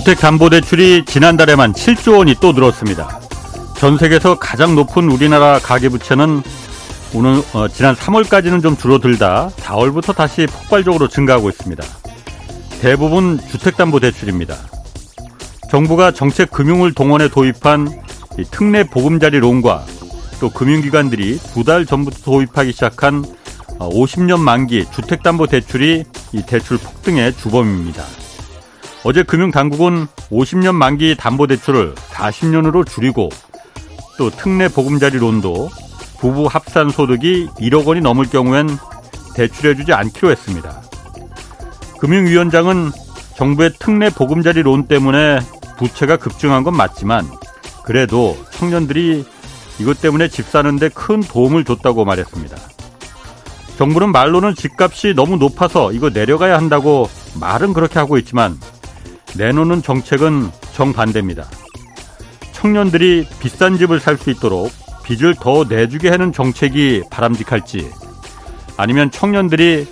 주택담보대출이 지난달에만 7조 원이 또 늘었습니다. 전 세계에서 가장 높은 우리나라 가계부채는 오늘 어, 지난 3월까지는 좀 줄어들다 4월부터 다시 폭발적으로 증가하고 있습니다. 대부분 주택담보대출입니다. 정부가 정책 금융을 동원해 도입한 특례 보금자리 론과 또 금융기관들이 두 달 전부터 도입하기 시작한 50년 어, 만기 주택담보대출이 이 대출 폭등의 주범입니다. 어제 금융당국은 50년 만기 담보대출을 40년으로 줄이고 또 특례 보금자리 론도 부부 합산 소득이 1억 원이 넘을 경우엔 대출해주지 않기로 했습니다. 금융위원장은 정부의 특례 보금자리 론 때문에 부채가 급증한 건 맞지만 그래도 청년들이 이것 때문에 집 사는데 큰 도움을 줬다고 말했습니다. 정부는 말로는 집값이 너무 높아서 이거 내려가야 한다고 말은 그렇게 하고 있지만 내놓는 정책은 정반대입니다. 청년들이 비싼 집을 살 수 있도록 빚을 더 내주게 하는 정책이 바람직할지 아니면 청년들이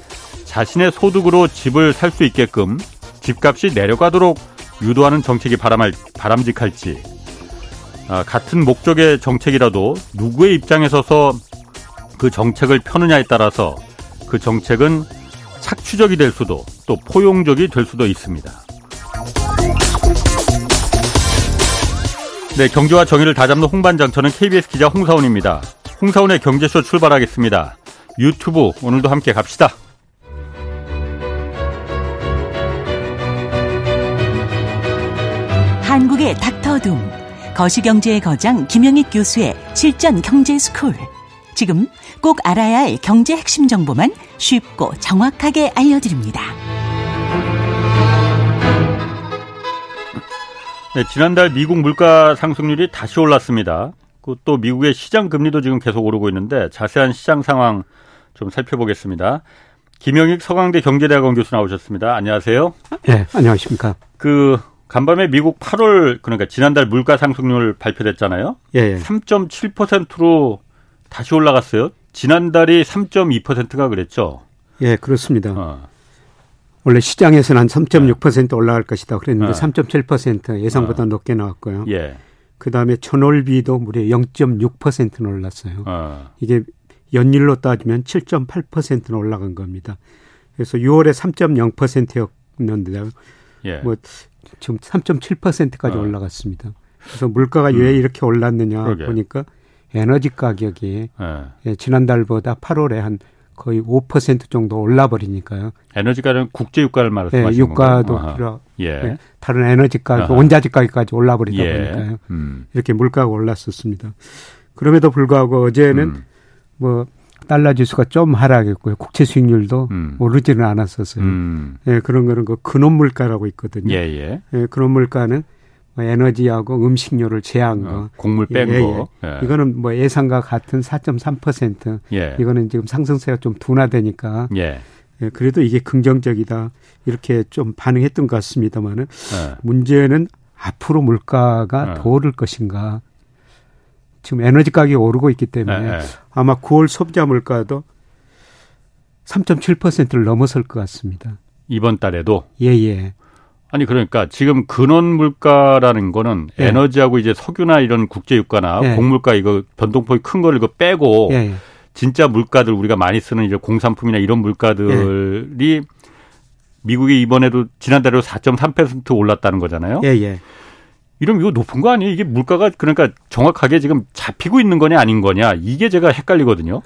자신의 소득으로 집을 살 수 있게끔 집값이 내려가도록 유도하는 정책이 바람할, 바람직할지 아, 같은 목적의 정책이라도 누구의 입장에 서서 그 정책을 펴느냐에 따라서 그 정책은 착취적이 될 수도 또 포용적이 될 수도 있습니다. 네, 경제와 정의를 다잡는 홍반장 저는 KBS 기자 홍사원입니다. 홍사원의 경제쇼 출발하겠습니다. 유튜브 오늘도 함께 갑시다. 한국의 닥터둠 거시경제의 거장 김영익 교수의 실전 경제 스쿨. 지금 꼭 알아야 할 경제 핵심 정보만 쉽고 정확하게 알려드립니다. 네, 지난달 미국 물가 상승률이 다시 올랐습니다. 그또 미국의 시장 금리도 지금 계속 오르고 있는데 자세한 시장 상황 좀 살펴보겠습니다. 김영익 서강대 경제대학원 교수 나오셨습니다. 안녕하세요. 네, 안녕하십니까. 그 간밤에 미국 8월 그러니까 지난달 물가 상승률 발표됐잖아요. 예. 예. 3.7%로 다시 올라갔어요. 지난달이 3.2%가 그랬죠. 예, 그렇습니다. 어. 원래 시장에서는 한 3.6% 올라갈 것이다 그랬는데 어. 3.7% 예상보다 어. 높게 나왔고요. 예. 그 다음에 천월비도 무려 0.6%는 올랐어요. 어. 이게 연일로 따지면 7.8%는 올라간 겁니다. 그래서 6월에 3.0%였는데요. 예. 뭐 지금 3.7%까지 어. 올라갔습니다. 그래서 물가가 음. 왜 이렇게 올랐느냐 그러게. 보니까 에너지 가격이 예. 예, 지난달보다 8월에 한 거의 5% 정도 올라버리니까요. 에너지가는 국제 유가를 말씀하시는 예, 유가도 필요, 예. 예. 다른 에너지 가격, 원자재 가격까지 올라버리다 예. 보니까요. 음. 이렇게 물가가 올랐었습니다. 그럼에도 불구하고 어제는 음. 뭐 달러 지수가 좀 하락했고요. 국채 수익률도 음. 오르지는 않았었어요. 음. 예, 그런 거는 그 근원 물가라고 있거든요. 예, 예. 예 근원 물가는 뭐 에너지하고 음식료를 제한 거, 어, 곡물 뺀 예, 거, 예. 예. 이거는 뭐 예상과 같은 4.3%. 예. 이거는 지금 상승세가 좀 둔화되니까. 예. 예, 그래도 이게 긍정적이다 이렇게 좀 반응했던 것 같습니다만은 예. 문제는 앞으로 물가가 더 오를 것인가. 지금 에너지 가격이 오르고 있기 때문에. 아마 9월 소비자 물가도 3.7%를 넘어설 것 같습니다. 이번 달에도? 예, 예. 아니 그러니까 지금 근원 물가라는 거는 예. 에너지하고 이제 석유나 이런 국제 유가나 예. 공물가 이거 변동폭이 큰 거를 이거 빼고 예. 진짜 물가들 우리가 많이 쓰는 이제 공산품이나 이런 물가들이 예. 미국이 이번에도 지난달에 4.3% 올랐다는 거잖아요. 예, 예. 이러면 이거 높은 거 아니에요? 이게 물가가 그러니까 정확하게 지금 잡히고 있는 거냐 아닌 거냐 이게 제가 헷갈리거든요.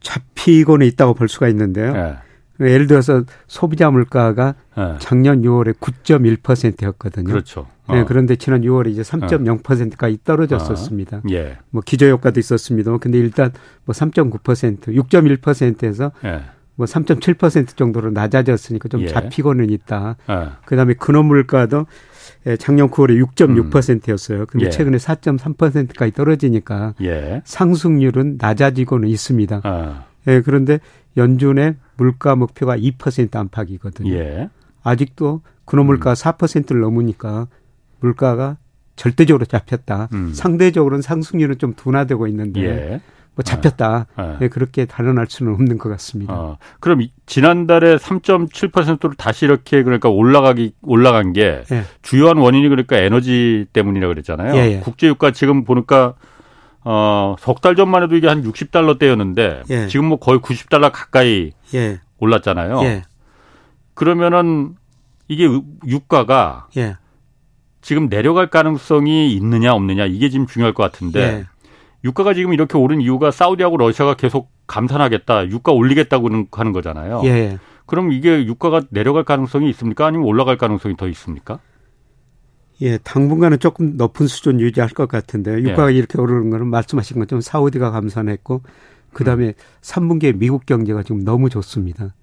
잡히고는 있다고 볼 수가 있는데요. 네. 예를 들어서 소비자 물가가 네. 작년 6월에 9.1%였거든요. 그렇죠. 어. 네, 그런데 지난 6월에 이제 3.0%까지 떨어졌었습니다. 어. 예. 뭐 기저 효과도 있었습니다. 근데 일단 뭐 3.9%, 6.1%에서 예. 뭐3.7% 정도로 낮아졌으니까 좀 예. 잡히고는 있다. 예. 그다음에 근원 물가도 예, 작년 9월에 6.6%였어요. 근데 예. 최근에 4.3%까지 떨어지니까 예. 상승률은 낮아지고는 있습니다. 아. 예, 그런데 연준의 물가 목표가 2% 안팎이거든요. 예. 아직도 근원 물가 음. 4%를 넘으니까 물가가 절대적으로 잡혔다. 음. 상대적으로는 상승률은 좀 둔화되고 있는데 예. 뭐 잡혔다. 네. 네. 그렇게 단언할 수는 없는 것 같습니다. 어, 그럼 지난달에 3.7%로 다시 이렇게 그러니까 올라가기 올라간 게 예. 주요한 원인이 그러니까 에너지 때문이라고 그랬잖아요. 예, 예. 국제 유가 지금 보니까 어, 석 달 전만 해도 이게 한 60달러대였는데 예. 지금 뭐 거의 90달러 가까이 예. 올랐잖아요. 예. 그러면은 이게 유가가 지금 내려갈 가능성이 있느냐 없느냐 이게 지금 중요할 것 같은데 유가가 지금 이렇게 오른 이유가 사우디하고 러시아가 계속 감산하겠다, 유가 올리겠다고 하는 거잖아요. 예. 그럼 이게 유가가 내려갈 가능성이 있습니까? 아니면 올라갈 가능성이 더 있습니까? 예, 당분간은 조금 높은 수준 유지할 것 같은데 유가가 예. 이렇게 오르는 거는 말씀하신 것처럼 사우디가 감산했고 그다음에 음. 3분기에 미국 경제가 지금 너무 좋습니다.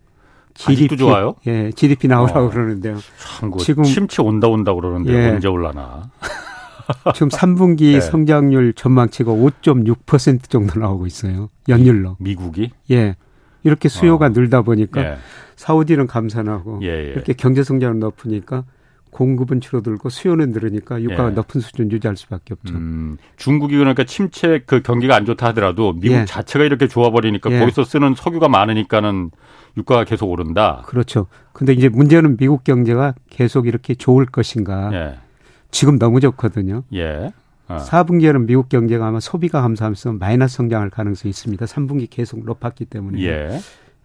GDP 좋아요? 예, GDP 나오라고 어, 그러는데요. 참, 지금 침체 온다 온다 그러는데 예, 언제 올라나? 지금 3분기 네. 성장률 전망치가 5.6% 정도 나오고 있어요. 연율로. 미 국이? 예. 이렇게 수요가 어. 늘다 보니까 예. 사우디는 감산하고 예, 예. 이렇게 경제 성장은 높으니까 공급은 줄어들고 수요는 늘으니까 유가가 예. 높은 수준 유지할 수밖에 없죠. 음, 중국이 그러니까 침체 그 경기가 안 좋다 하더라도 미국 예. 자체가 이렇게 좋아버리니까 예. 거기서 쓰는 석유가 많으니까는 유가가 계속 오른다. 그렇죠. 근데 이제 문제는 미국 경제가 계속 이렇게 좋을 것인가. 예. 지금 너무 좋거든요. 예. 어. 4분기에는 미국 경제가 아마 소비가 감소하면서 마이너스 성장할 가능성이 있습니다. 3분기 계속 높았기 때문에. 예.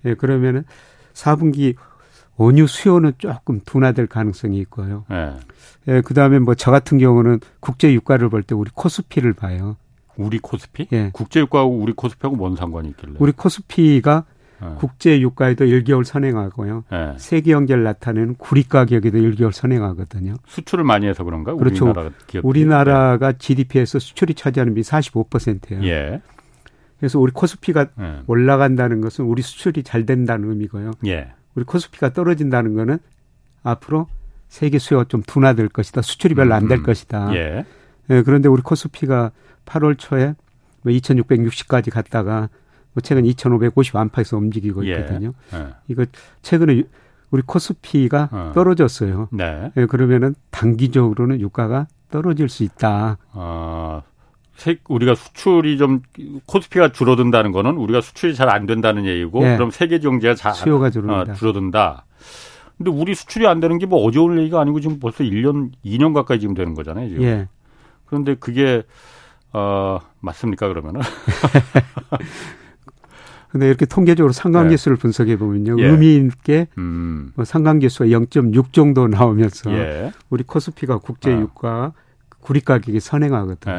예 그러면은 4분기 원유 수요는 조금 둔화될 가능성이 있고요. 예. 예 그다음에 뭐 저 같은 경우는 국제 유가를 볼 때 우리 코스피를 봐요. 우리 코스피? 예. 국제 유가하고 우리 코스피하고 뭔 상관이 있길래? 우리 코스피가 네. 국제 유가에도 1개월 선행하고요. 네. 세계 경제를 나타내는 구리 가격에도 1개월 선행하거든요. 수출을 많이 해서 그런가? 그렇죠. 우리나라가, 우리나라가 GDP에서 수출이 차지하는 비 45%예요. 예. 그래서 우리 코스피가 예. 올라간다는 것은 우리 수출이 잘 된다는 의미고요. 예. 우리 코스피가 떨어진다는 거는 앞으로 세계 수요가 좀 둔화될 것이다. 수출이 별로 안될 음, 음. 것이다. 예. 예. 그런데 우리 코스피가 8월 초에 뭐 2660까지 갔다가 뭐 최근 2,550 안팎에서 움직이고 예. 있거든요. 예. 예. 이거 최근에 우리 코스피가 어. 떨어졌어요. 네. 예, 그러면은 단기적으로는 유가가 떨어질 수 있다. 아, 우리가 수출이 좀 코스피가 줄어든다는 거는 우리가 수출이 잘 안 된다는 얘기고 예. 그럼 세계 경제가 잘 수요가 줄어든다. 어, 줄어든다. 근데 우리 수출이 안 되는 게 뭐 어제 올 얘기가 아니고 지금 벌써 1년, 2년 가까이 지금 되는 거잖아요, 지금. 예. 그런데 그게 어, 맞습니까, 그러면은? 근데 이렇게 통계적으로 상관계수를 네. 분석해 보면요. 예. 의미 있게 음. 뭐 상관계수가 0.6 정도 나오면서 예. 우리 코스피가 국제 아. 유가 구리 가격이 선행하거든요.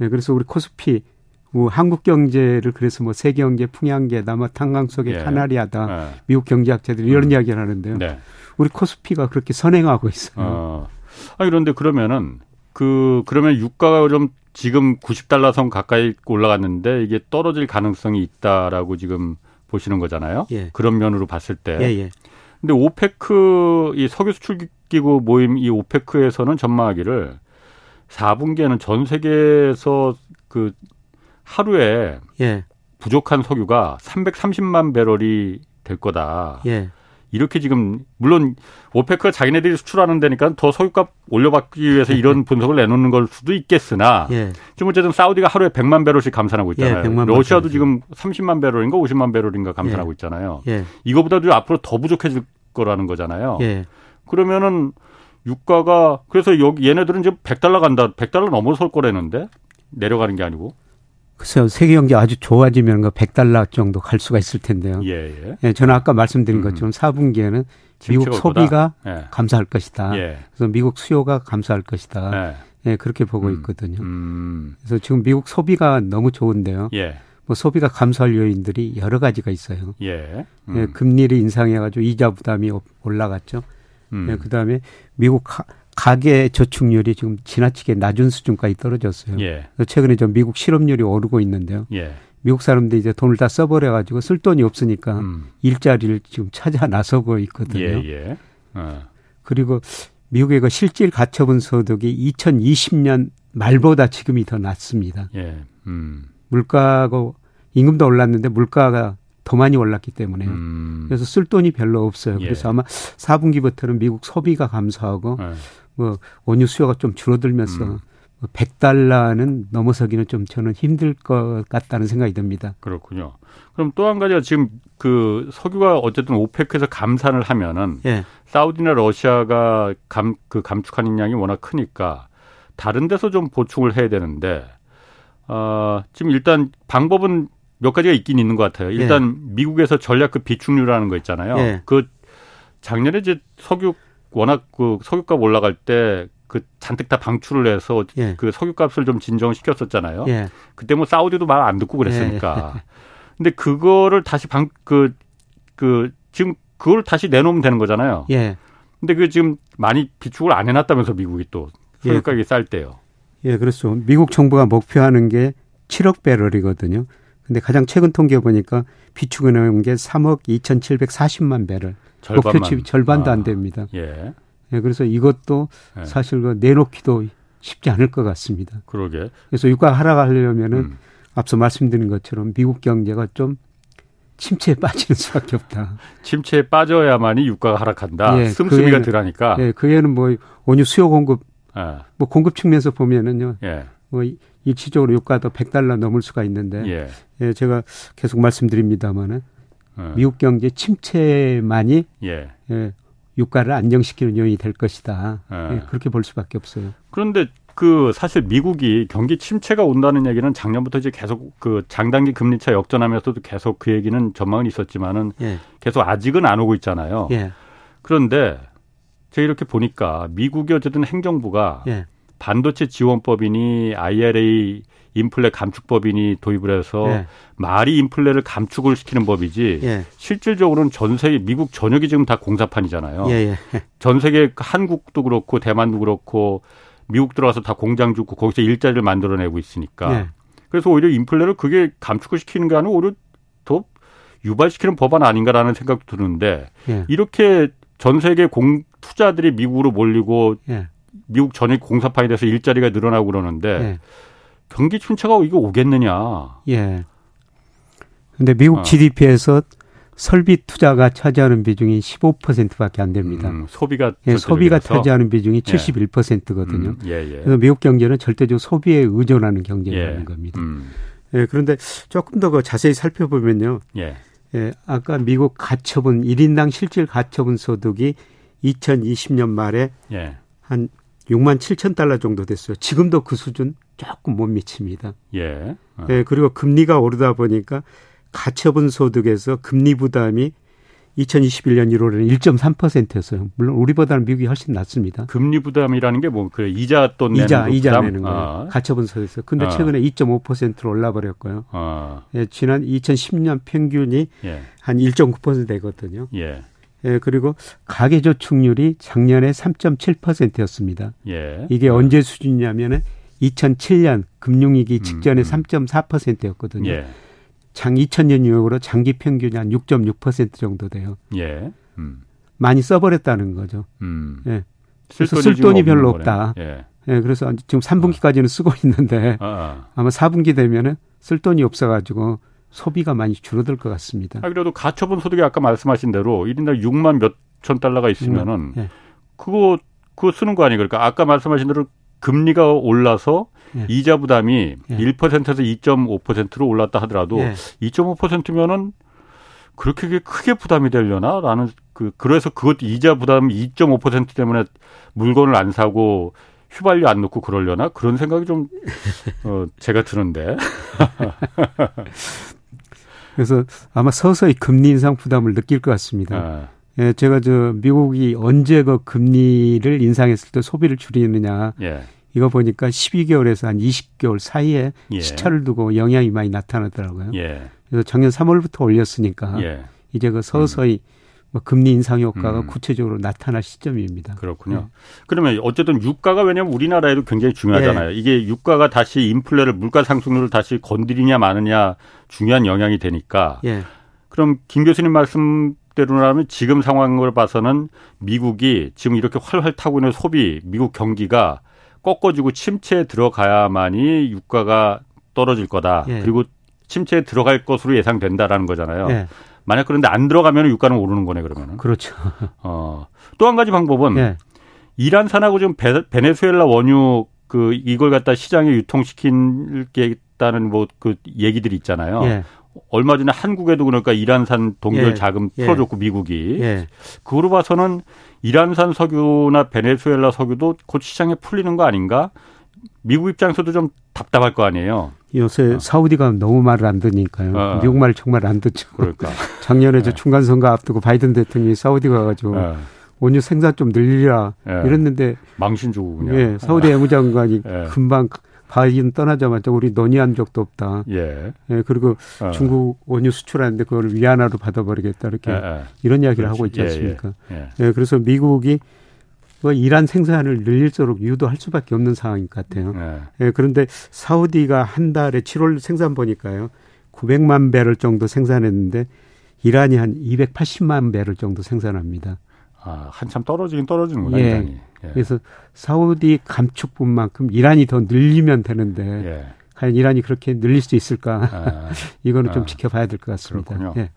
예, 그래서 우리 코스피 뭐 한국 경제를 그래서 뭐 세계 경제 풍향계다 뭐 탄광 속의 예. 카나리아다 예. 미국 경제학자들이 이런 음. 이야기를 하는데요. 네. 우리 코스피가 그렇게 선행하고 있어요. 어. 아 그런데 그러면은 그 그러면 유가가 좀 지금 90달러 선 가까이 올라갔는데 이게 떨어질 가능성이 있다라고 지금 보시는 거잖아요. 예. 그런 면으로 봤을 때. 예, 예. 근데 오페크 이 석유 수출 기구 모임 이 오페크에서는 전망하기를 4분기에는 전 세계에서 그 하루에 예. 부족한 석유가 330만 배럴이 될 거다. 예. 이렇게 지금 물론 오페크가 자기네들이 수출하는 데니까 더 석유값 올려받기 위해서 네. 이런 분석을 내놓는 걸 수도 있겠으나 예. 지금 어쨌든 사우디가 하루에 100만 배럴씩 감산하고 있잖아요. 예, 러시아도 지금 30만 배럴인가 50만 배럴인가 감산하고 예. 있잖아요. 예. 이거보다도 앞으로 더 부족해질 거라는 거잖아요. 예. 그러면은 유가가 그래서 여기 얘네들은 이제 100달러 간다. 100달러 넘어설 거라는데 내려가는 게 아니고. 글쎄요, 세계 경제 아주 좋아지면 그 100달러 정도 갈 수가 있을 텐데요. 예, 예. 예 저는 아까 말씀드린 음. 것처럼 4분기에는 미국 소비가 예. 감소할 것이다. 예. 그래서 미국 수요가 감소할 것이다. 예, 예 그렇게 보고 음. 있거든요. 음. 그래서 지금 미국 소비가 너무 좋은데요. 예. 뭐 소비가 감소할 요인들이 여러 가지가 있어요. 예. 예 음. 예 금리를 인상해 가지고 이자 부담이 올라갔죠. 음. 예, 그다음에 미국 가계 저축률이 지금 지나치게 낮은 수준까지 떨어졌어요. 예. 최근에 좀 미국 실업률이 오르고 있는데요. 예. 미국 사람들이 이제 돈을 다 써버려 가지고 쓸 돈이 없으니까 음. 일자리를 지금 찾아 나서고 있거든요. 예, 예. 어. 그리고 미국의 그 실질 가처분 소득이 2020년 말보다 지금이 더 낮습니다. 예. 음. 물가고 임금도 올랐는데 물가가 더 많이 올랐기 때문에 음. 그래서 쓸 돈이 별로 없어요. 예. 그래서 아마 4분기부터는 미국 소비가 감소하고 예. 뭐 원유 수요가 좀 줄어들면서 음. 100달러는 넘어서기는 좀 저는 힘들 것 같다는 생각이 듭니다. 그렇군요. 그럼 또 한 가지가 지금 그 석유가 어쨌든 오페크에서 감산을 하면은 예. 사우디나 러시아가 감 그 감축하는 양이 워낙 크니까 다른 데서 좀 보충을 해야 되는데 어, 지금 일단 방법은 몇 가지가 있긴 있는 것 같아요. 일단 예. 미국에서 전략 그 비축류라는 거 있잖아요. 예. 그 작년에 이제 석유 워낙 그 석유값 올라갈 때 그 잔뜩 다 방출을 해서 예. 그 석유값을 좀 진정시켰었잖아요. 예. 그때 뭐 사우디도 말 안 듣고 그랬으니까. 예. 근데 그거를 다시 방 그그 그 지금 그걸 다시 내놓으면 되는 거잖아요. 예. 근데 그 지금 많이 비축을 안 해놨다면서 미국이 또 석유 가격이 예. 쌀 때요. 예, 그렇죠. 미국 정부가 목표하는 게 7억 배럴이거든요. 근데 가장 최근 통계 보니까 비축해 놓은 게 3억 2,740만 배럴. 절반만. 목표치 절반도 아, 안 됩니다. 예. 예. 그래서 이것도 예. 사실 그 내놓기도 쉽지 않을 것 같습니다. 그러게. 그래서 유가 하락하려면은 음. 앞서 말씀드린 것처럼 미국 경제가 좀 침체에 빠지는 수밖에 없다. 침체에 빠져야만이 유가가 하락한다. 예, 씀씀이가 덜하니까. 예, 그에는 뭐 원유 수요 공급 예. 뭐 공급 측면에서 보면은요. 예. 뭐 일시적으로 유가도 100달러 넘을 수가 있는데 예. 예 제가 계속 말씀드립니다마는 예. 미국 경제 침체만이 예. 예. 유가를 안정시키는 요인이 될 것이다. 예. 예, 그렇게 볼 수밖에 없어요. 그런데 그 사실 미국이 경기 침체가 온다는 얘기는 작년부터 이제 계속 그 장단기 금리차 역전하면서도 계속 그 얘기는 전망은 있었지만은 예. 계속 아직은 안 오고 있잖아요. 예. 그런데 제가 이렇게 보니까 미국이 어쨌든 행정부가 예. 반도체 지원법이니 IRA 인플레 감축법이니 도입을 해서 예. 말이 인플레를 감축을 시키는 법이지 예. 실질적으로는 전 세계 미국 전역이 지금 다 공사판이잖아요. 예, 예. 전 세계 한국도 그렇고 대만도 그렇고 미국 들어가서 다 공장 짓고 거기서 일자리를 만들어내고 있으니까 예. 그래서 오히려 인플레를 그게 감축을 시키는 게 아니라 오히려 더 유발시키는 법안 아닌가라는 생각도 드는데 예. 이렇게 전 세계 공 투자들이 미국으로 몰리고 미국 전역 공사판이 돼서 일자리가 늘어나고 그러는데 경기 침체가 이거 오겠느냐. 예. 근데 미국 어. GDP에서 설비 투자가 차지하는 비중이 15%밖에 안 됩니다. 음, 소비가 예, 소비가 차지하는 비중이 71%거든요. 음, 예, 예. 그래서 미국 경제는 절대적으로 소비에 의존하는 경제라는 예. 겁니다. 음. 예, 그런데 조금 더그 자세히 살펴보면요. 예. 예, 아까 미국 가처분 1인당 실질 가처분 소득이 2020년 말에 예. 한 6만 7천 달러 정도 됐어요. 지금도 그 수준 조금 못 미칩니다. 예. 어. 예, 그리고 금리가 오르다 보니까 가처분 소득에서 금리 부담이 2021년 1월에는 1.3%였어요. 물론 우리보다는 미국이 훨씬 낮습니다. 금리 부담이라는 게 뭐 그래 이자 돈 내는 이자 이자 내는 거예요. 아. 가처분 소득에서. 근데 아. 최근에 2.5%로 올라 버렸고요. 아. 예, 지난 2010년 평균이 예. 한1.9% 되거든요. 예. 예, 그리고 가계저축률이 작년에 3.7%였습니다. 예. 이게 어. 언제 수준이냐면은 2007년 금융위기 직전에 음, 음. 3.4%였거든요. 예. 장 2000년 이후로 장기 평균이 한 6.6% 정도 돼요. 예. 음. 많이 써버렸다는 거죠. 음. 예. 그래서 쓸 돈이 별로 없다. 예. 예. 그래서 지금 3분기까지는 쓰고 있는데 아, 아. 아 마 4분기 되면은 쓸 돈이 없어가지고 소비가 많이 줄어들 것 같습니다. 아, 그래도 가처분 소득이 아까 말씀하신 대로 1인당 6만 몇천 달러가 있으면은 예. 그거 그거 쓰는 거 아니에요? 그러니까 아까 말씀하신 대로 금리가 올라서 예. 이자 부담이 예. 1%에서 2.5%로 올랐다 하더라도 예. 2.5%면은 그렇게 크게 부담이 되려나라는 그 그래서 그것 이자 부담 2.5% 때문에 물건을 안 사고 휘발유 안 넣고 그러려나 그런 생각이 좀 어, 제가 드는데. 그래서 아마 서서히 금리 인상 부담을 느낄 것 같습니다. 아. 예, 제가 저 미국이 언제 그 금리를 인상했을 때 소비를 줄이느냐. 예. 이거 보니까 12개월에서 한 20개월 사이에 예. 시차를 두고 영향이 많이 나타나더라고요. 예. 그래서 작년 3월부터 올렸으니까 예. 이제 그 서서히 음. 뭐 금리 인상 효과가 음. 구체적으로 나타날 시점입니다. 그렇군요. 네. 그러면 어쨌든 유가가 왜냐하면 우리나라에도 굉장히 중요하잖아요. 네. 이게 유가가 다시 인플레를 물가 상승률을 다시 건드리냐 마느냐 중요한 영향이 되니까. 네. 그럼 김 교수님 말씀대로라면 지금 상황을 봐서는 미국이 지금 이렇게 활활 타고 있는 소비, 미국 경기가 꺾어지고 침체에 들어가야만이 유가가 떨어질 거다. 예. 그리고 침체에 들어갈 것으로 예상된다라는 거잖아요. 예. 만약 그런데 안 들어가면 유가는 오르는 거네 그러면은. 그렇죠. 어. 또 한 가지 방법은 예. 이란 산하고 지금 베, 네수엘라 원유 그그 이걸 갖다 시장에 유통시키겠다는 뭐 그 얘기들이 있잖아요. 예. 얼마 전에 한국에도 그러니까 이란산 동결 예. 자금 예. 풀어줬고 미국이 예. 그거로 봐서는 이란산 석유나 베네수엘라 석유도 곧 시장에 풀리는 거 아닌가? 미국 입장에서도 좀 답답할 거 아니에요. 요새 어. 사우디가 너무 말을 안 듣니까요. 어. 미국 말 정말 안 듣죠. 그러니까 작년에 저 네. 중간 선거 앞두고 바이든 대통령이 사우디 가가지고 네. 원유 생산 좀 늘리라 네. 이랬는데 망신 주고 그냥. 예, 사우디 외무장관이 네. 금방 바이든 떠나자마자 우리 논의한 적도 없다. 예. 예 그리고 어. 중국 원유 수출하는데 그걸 위안화로 받아버리겠다 이렇게 예, 예. 이런 이야기를 그렇지. 하고 있지 예, 예. 않습니까? 예, 예. 그래서 미국이 그 이란 생산을 늘릴수록 유도할 수밖에 없는 상황인 것 같아요. 예. 그런데 사우디가 한 달에 7월 생산 보니까요. 900만 배럴 정도 생산했는데 이란이 한 280만 배럴 정도 생산합니다. 아, 한참 떨어지긴 떨어지는구나, 예. 이란이. 예. 그래서 사우디 감축분만큼 이란이 더 늘리면 되는데 예. 과연 이란이 그렇게 늘릴 수 있을까? 아, 이거는 좀 아, 지켜봐야 될 것 같습니다. 그렇군요. 예.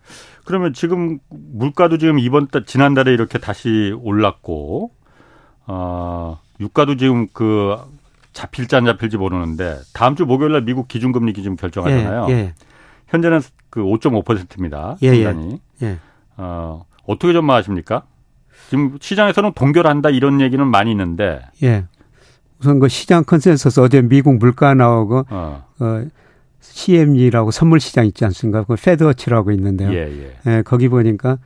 그러면 지금 물가도 지금 이번 달 지난달에 이렇게 다시 올랐고 어, 유가도 지금 그 잡힐지 안 잡힐지 모르는데 다음 주 목요일 날 미국 기준금리 기준 결정하잖아요. 예, 예. 현재는 그 5.5%입니다. 예, 예. 예. 어, 어떻게 전망하십니까? 지금 시장에서는 동결한다 이런 얘기는 많이 있는데. 예. 우선 그 시장 컨센서스 어제 미국 물가 나오고 어, 어 CME라고 선물 시장 있지 않습니까? 그 FedWatch라고 있는데요. 예, 예. 예, 거기 보니까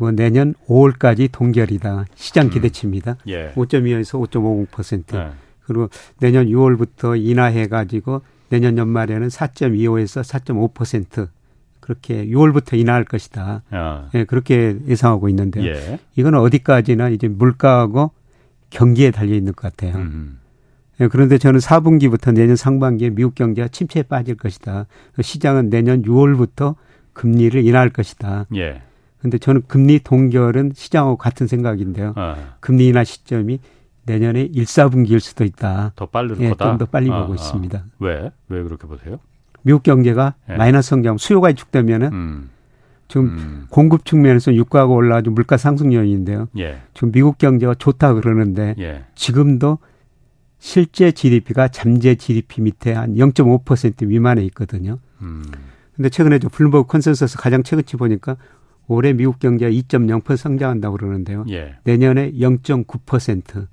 뭐 내년 5월까지 동결이다. 시장 음. 기대치입니다. 음. 예. 5.25에서 5.50%. 예. 그리고 내년 6월부터 인하해 가지고 내년 연말에는 4.25에서 4.5% 그렇게 6월부터 인하할 것이다. 아. 예, 그렇게 예상하고 있는데요. 예. 이건 어디까지나 이제 물가하고 경기에 달려 있는 것 같아요. 음. 예, 그런데 저는 4분기부터 내년 상반기에 미국 경제가 침체에 빠질 것이다. 시장은 내년 6월부터 금리를 인하할 것이다. 예. 근데 저는 금리 동결은 시장하고 같은 생각인데요. 아. 금리 인하 시점이 내년에 1, 4분기일 수도 있다. 더 빠를 예, 거다. 좀 더 빨리 아, 보고 아. 있습니다. 왜? 왜 그렇게 보세요? 미국 경제가 네. 마이너스 성장, 수요가 위축되면은 음. 지금 음. 공급 측면에서 유가가 올라가지고 물가 상승 요인인데요. 예. 지금 미국 경제가 좋다 그러는데 예. 지금도 실제 GDP가 잠재 GDP 밑에 한 0.5% 미만에 있거든요. 음. 근데 최근에 저 Bloomberg consensus 가장 최근치 보니까 올해 미국 경제가 2.0% 성장한다고 그러는데요. 예. 내년에 0.9%.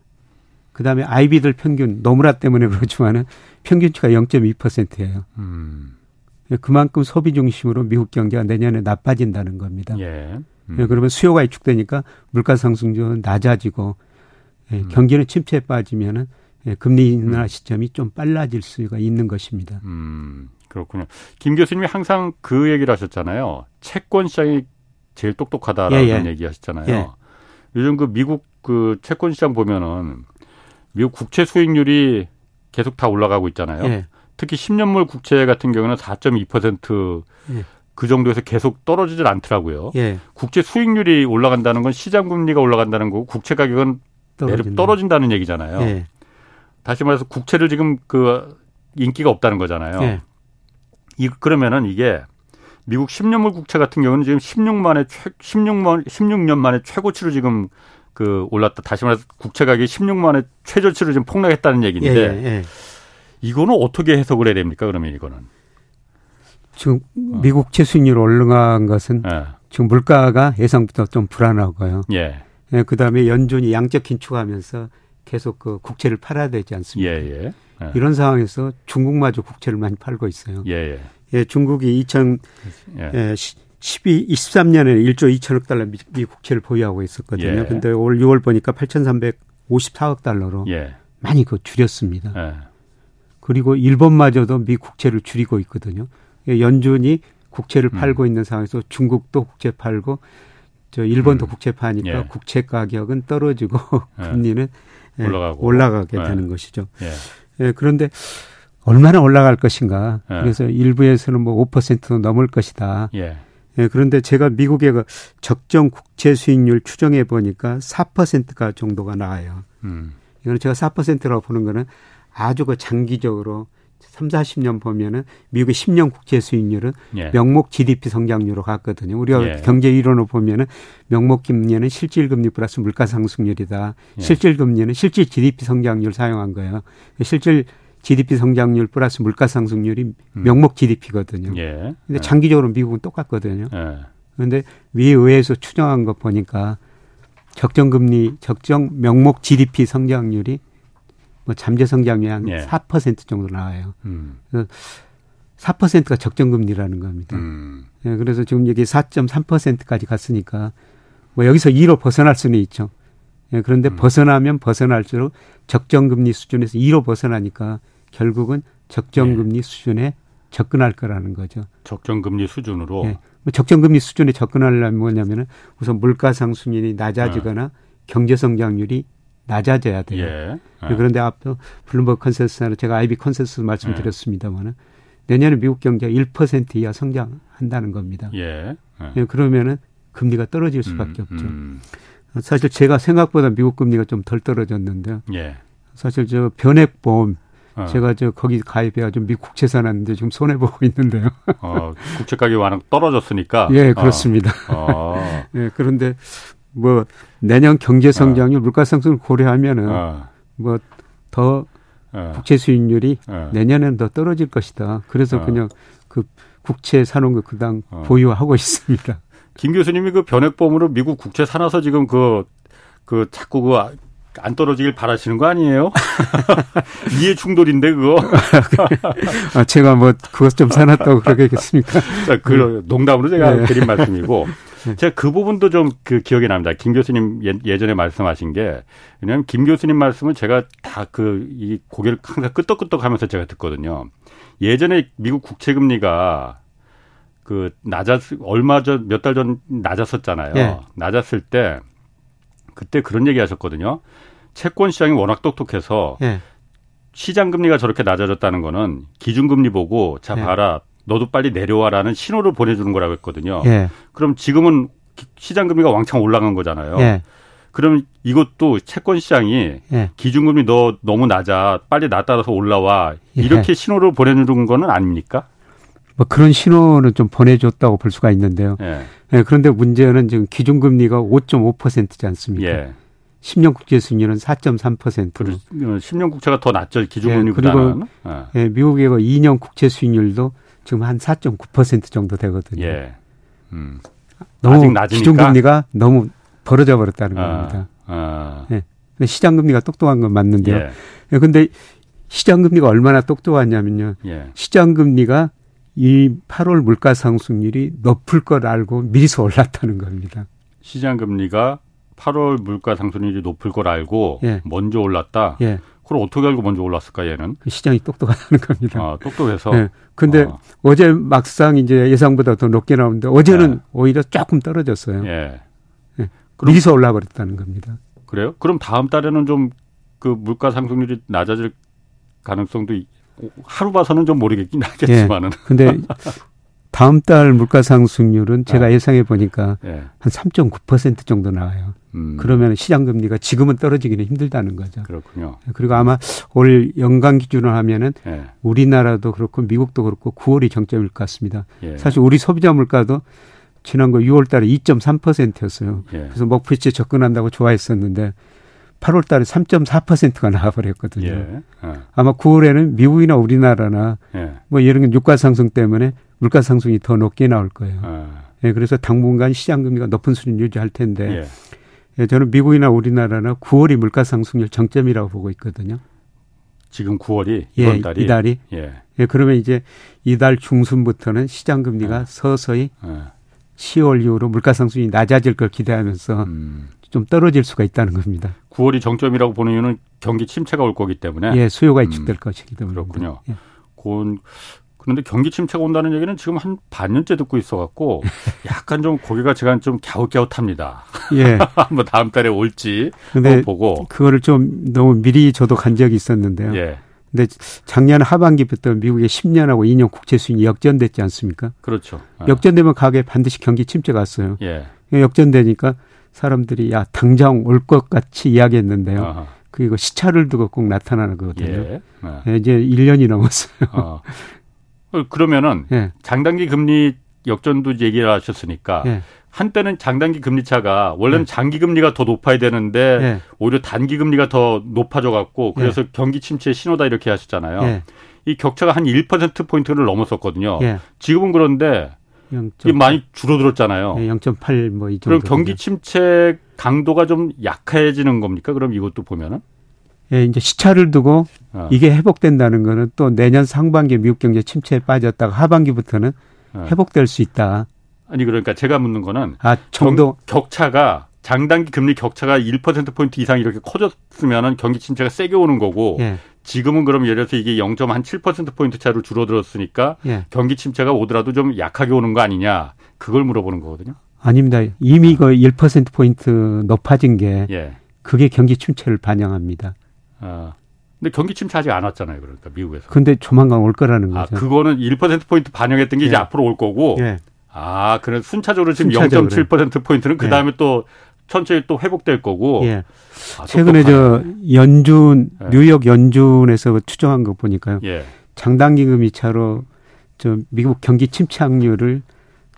그다음에 IB들 평균 노무라 때문에 그렇지만은 평균치가 0.2%예요. 음. 그만큼 소비 중심으로 미국 경제가 내년에 나빠진다는 겁니다. 예. 음. 예, 그러면 수요가 위축되니까 물가 상승률은 낮아지고 예, 음. 경기는 침체에 빠지면은 예, 금리 인하 음. 시점이 좀 빨라질 수가 있는 것입니다. 음, 그렇군요. 김 교수님이 항상 그 얘기를 하셨잖아요. 채권 시장이 제일 똑똑하다라는 예, 예. 얘기 하셨잖아요. 예. 요즘 그 미국 그 채권 시장 보면은 미국 국채 수익률이 계속 다 올라가고 있잖아요. 예. 특히 10년물 국채 같은 경우는 4.2%그 예. 정도에서 계속 떨어지질 않더라고요. 예. 국채 수익률이 올라간다는 건 시장 금리가 올라간다는 거고 국채 가격은 떨어진다. 떨어진다는 얘기잖아요. 예. 다시 말해서 국채를 지금 그 인기가 없다는 거잖아요. 예. 이 그러면은 이게 미국 10년물 국채 같은 경우는 지금 16만에 최 16만 16년 만에 최고치로 지금 그 올랐다. 다시 말해서 국채 가격이 16만 원 최저치로 지금 폭락했다는 얘기인데 예, 예, 예. 이거는 어떻게 해석을 해야 됩니까? 그러면 이거는 지금 미국 채수익률 올라간 것은 예. 지금 물가가 예상부터 좀 불안하고요. 예. 예 그다음에 연준이 양적 긴축하면서 계속 그 국채를 팔아야 되지 않습니까? 예, 예. 예. 이런 상황에서 중국마저 국채를 많이 팔고 있어요. 예, 예. 예 중국이 2000 예. 12, 23년에 1조 2천억 달러 미, 미 국채를 보유하고 있었거든요. 예. 근데 올 6월 보니까 8,354억 달러로 예. 많이 그 줄였습니다. 예. 그리고 일본마저도 미 국채를 줄이고 있거든요. 예, 연준이 국채를 음. 팔고 있는 상황에서 중국도 국채 팔고 저 일본도 음. 국채 파니까 예. 국채 가격은 떨어지고 예. 금리는 예, 올라가고. 올라가게 되는 것이죠. 예. 그런데 얼마나 올라갈 것인가. 그래서 일부에서는 뭐5% 넘을 것이다. 예. 예, 그런데 제가 미국의 그 적정 국채 수익률 추정해 보니까 4%가 정도가 나와요. 음. 이거는 제가 4%라고 보는 거는 아주 그 장기적으로 3, 40년 보면은 미국의 10년 국채 수익률은 예. 명목 GDP 성장률로 갔거든요. 우리가 예. 경제 이론을 보면은 명목 금리는 실질 금리 플러스 물가 상승률이다. 예. 실질 금리는 실질 GDP 성장률 사용한 거예요. 실질 GDP 성장률 플러스 물가 상승률이 음. 명목 GDP거든요. 예. 근데 예. 장기적으로 미국은 똑같거든요. 예. 그런데 미 의회에서 추정한 거 보니까 적정 금리, 적정 명목 GDP 성장률이 뭐 잠재 성장률이 한 예. 4% 정도 나와요. 음. 그래서 4%가 적정 금리라는 겁니다. 음. 예, 그래서 지금 여기 4.3%까지 갔으니까 뭐 여기서 2로 벗어날 수는 있죠. 예, 그런데 음. 벗어나면 벗어날수록 적정 금리 수준에서 2로 벗어나니까 결국은 적정금리 네. 수준에 접근할 거라는 거죠. 적정금리 수준으로. 네. 뭐 적정금리 수준에 접근하려면 뭐냐면은 우선 물가 상승률이 낮아지거나 네. 경제 성장률이 낮아져야 돼요. 예. 네. 그런데 앞서 Bloomberg consensus나 제가 IB consensus 말씀드렸습니다만은 내년에 미국 경제가 1% 이하 성장한다는 겁니다. 예. 예. 그러면은 금리가 떨어질 수밖에 음, 없죠. 음. 사실 제가 생각보다 미국 금리가 좀 덜 떨어졌는데요. 예. 사실 저 변액보험 어. 제가 저 거기 가입해가지고 미국 국채 사놨는데 지금 손해 보고 있는데요. 어, 국채 가격이 워낙 떨어졌으니까. 예, 그렇습니다. 어. 어. 예, 그런데 뭐 내년 경제 성장률, 어. 물가 상승을 고려하면은 어. 뭐더 어. 국채 수익률이 내년에는 더 떨어질 것이다. 그래서 그냥 그 국채 사놓은 거 그당 보유하고 있습니다. 김 교수님이 그 변액보험으로 미국 국채 사놔서 지금 그, 그 자꾸 그 안 떨어지길 바라시는 거 아니에요? 이해 충돌인데 그거. 아, 제가 뭐 그것 좀 사놨다고 그러겠습니까? 그 농담으로 제가 네. 드린 말씀이고 네. 제가 그 부분도 좀 그 기억에 납니다. 김 교수님 예, 전에 말씀하신 게 왜냐하면 김 교수님 말씀을 제가 다 그 이 고개를 항상 끄덕끄덕하면서 제가 듣거든요. 예전에 미국 국채 금리가 그 낮았 얼마 전 몇 달 전 낮았었잖아요. 네. 낮았을 때 그때 그런 얘기 하셨거든요. 채권 시장이 워낙 똑똑해서 예. 시장 금리가 저렇게 낮아졌다는 거는 기준 금리 보고 자 예. 봐라 너도 빨리 내려와라는 신호를 보내주는 거라고 했거든요. 예. 그럼 지금은 시장 금리가 왕창 올라간 거잖아요. 예. 그럼 이것도 채권 시장이 예. 기준금리 너 너무 낮아 빨리 낮아서 올라와 예. 이렇게 신호를 보내주는 거는 아닙니까? 뭐 그런 신호는 좀 보내줬다고 볼 수가 있는데요. 예. 예, 그런데 문제는 지금 기준금리가 5.5%지 않습니까? 예. 10년 국제 수익률은 4.3%. 10년 국채가 더 낮죠 기준금리보다는. 예, 그리고 예. 예, 미국의 2년 국채 수익률도 지금 한 4.9% 정도 되거든요. 예. 음. 너무 기준금리가 너무 벌어져 버렸다는 아, 겁니다. 아. 예. 시장 금리가 똑똑한 건 맞는데요. 예. 예. 근데 시장 금리가 얼마나 똑똑하냐면요. 예. 시장 금리가 이 8월 물가 상승률이 높을 걸 알고 미리서 올랐다는 겁니다. 시장 금리가 8월 물가 상승률이 높을 걸 알고 예. 먼저 올랐다. 예. 그럼 어떻게 알고 먼저 올랐을까 얘는? 그 시장이 똑똑하다는 겁니다. 아, 똑똑해서. 예. 근데 어. 어제 막상 이제 예상보다 더 높게 나오는데 어제는 예. 오히려 조금 떨어졌어요. 예. 예. 미리서 올라 버렸다는 겁니다. 그래요? 그럼 다음 달에는 좀 그 물가 상승률이 낮아질 가능성도 하루 봐서는 좀 모르겠긴 하겠지만은. 예. 근데 다음 달 물가 상승률은 제가 아. 예상해 보니까 예. 한3.9% 정도 나와요. 음. 그러면 시장 금리가 지금은 떨어지기는 힘들다는 거죠. 그렇군요. 그리고 아마 올 연간 기준으로 하면은 예. 우리나라도 그렇고 미국도 그렇고 9월이 정점일 것 같습니다. 예. 사실 우리 소비자 물가도 지난거 6월 달에 2.3%였어요. 예. 그래서 목표치에 접근한다고 좋아했었는데 8월 달에 3.4%가 나와버렸거든요. 예. 어. 아마 9월에는 미국이나 우리나라나 예. 뭐 이런 게 유가 상승 때문에 물가 상승이 더 높게 나올 거예요. 어. 예, 그래서 당분간 시장 금리가 높은 수준 유지할 텐데 예. 예, 저는 미국이나 우리나라나 9월이 물가 상승률 정점이라고 보고 있거든요. 지금 9월이 예, 이번 달이 이달이 예. 예, 그러면 이제 이달 중순부터는 시장 금리가 예. 서서히 10월 예. 이후로 물가 상승이 낮아질 걸 기대하면서 음. 좀 떨어질 수가 있다는 겁니다. 9월이 정점이라고 보는 이유는 경기 침체가 올 거기 때문에. 예, 수요가 위축될 음, 것이기 때문에. 그렇군요. 예. 고 그런데 경기 침체가 온다는 얘기는 지금 한 반년째 듣고 있어 갖고 약간 좀 고개가 제가 좀 갸웃갸웃합니다. 예. 뭐 다음 달에 올지 근데 보고. 그거를 좀 너무 미리 저도 간 적이 있었는데요. 예. 근데 작년 하반기부터 미국의 10년하고 2년 국채 수익이 역전됐지 않습니까? 그렇죠. 아. 역전되면 가게 반드시 경기 침체가 왔어요. 예. 역전되니까 사람들이 야 당장 올 것 같이 이야기했는데요. 아하. 그리고 시차를 두고 꼭 나타나는 거거든요. 예. 네. 이제 1년이 넘었어요. 어. 어. 그러면은 예. 장단기 금리 역전도 얘기를 하셨으니까 예. 한때는 장단기 금리 차가 원래는 예. 장기 금리가 더 높아야 되는데 예. 오히려 단기 금리가 더 높아져 갖고 그래서 예. 경기 침체 신호다 이렇게 하셨잖아요. 예. 이 격차가 한 1% 포인트를 넘었었거든요. 지금은 그런데 0. 이게 많이 줄어들었잖아요. 0.8뭐 이 정도. 그럼 경기 침체 강도가 좀 약해지는 겁니까? 그럼 이것도 보면은? 예, 이제 시차를 두고 어. 이게 회복된다는 거는 또 내년 상반기 미국 경제 침체에 빠졌다가 하반기부터는 어. 회복될 수 있다. 아니 그러니까 제가 묻는 거는 아, 정도 격, 차가 장단기 금리 격차가 1% 포인트 이상 이렇게 커졌으면은 경기 침체가 세게 오는 거고 예. 지금은 그럼 예를 들어서 이게 0.7% 포인트 차로 줄어들었으니까 예. 경기 침체가 오더라도 좀 약하게 오는 거 아니냐 그걸 물어보는 거거든요. 아닙니다. 이미 그 1% 포인트 높아진 게 예. 그게 경기 침체를 반영합니다. 아. 근데 경기 침체 아직 안 왔잖아요. 그러니까 미국에서. 근데 조만간 올 거라는 아, 거죠. 아, 그거는 1% 포인트 반영했던 게 예. 이제 앞으로 올 거고. 예. 아, 그래 순차적으로 지금 0.7% 포인트는 그 다음에 예. 또 천천히 또 회복될 거고. 예. 아, 최근에 저 연준 예. 뉴욕 연준에서 추정한 거 보니까요. 예. 장단기 금리 차로 저 미국 경기 침체 확률을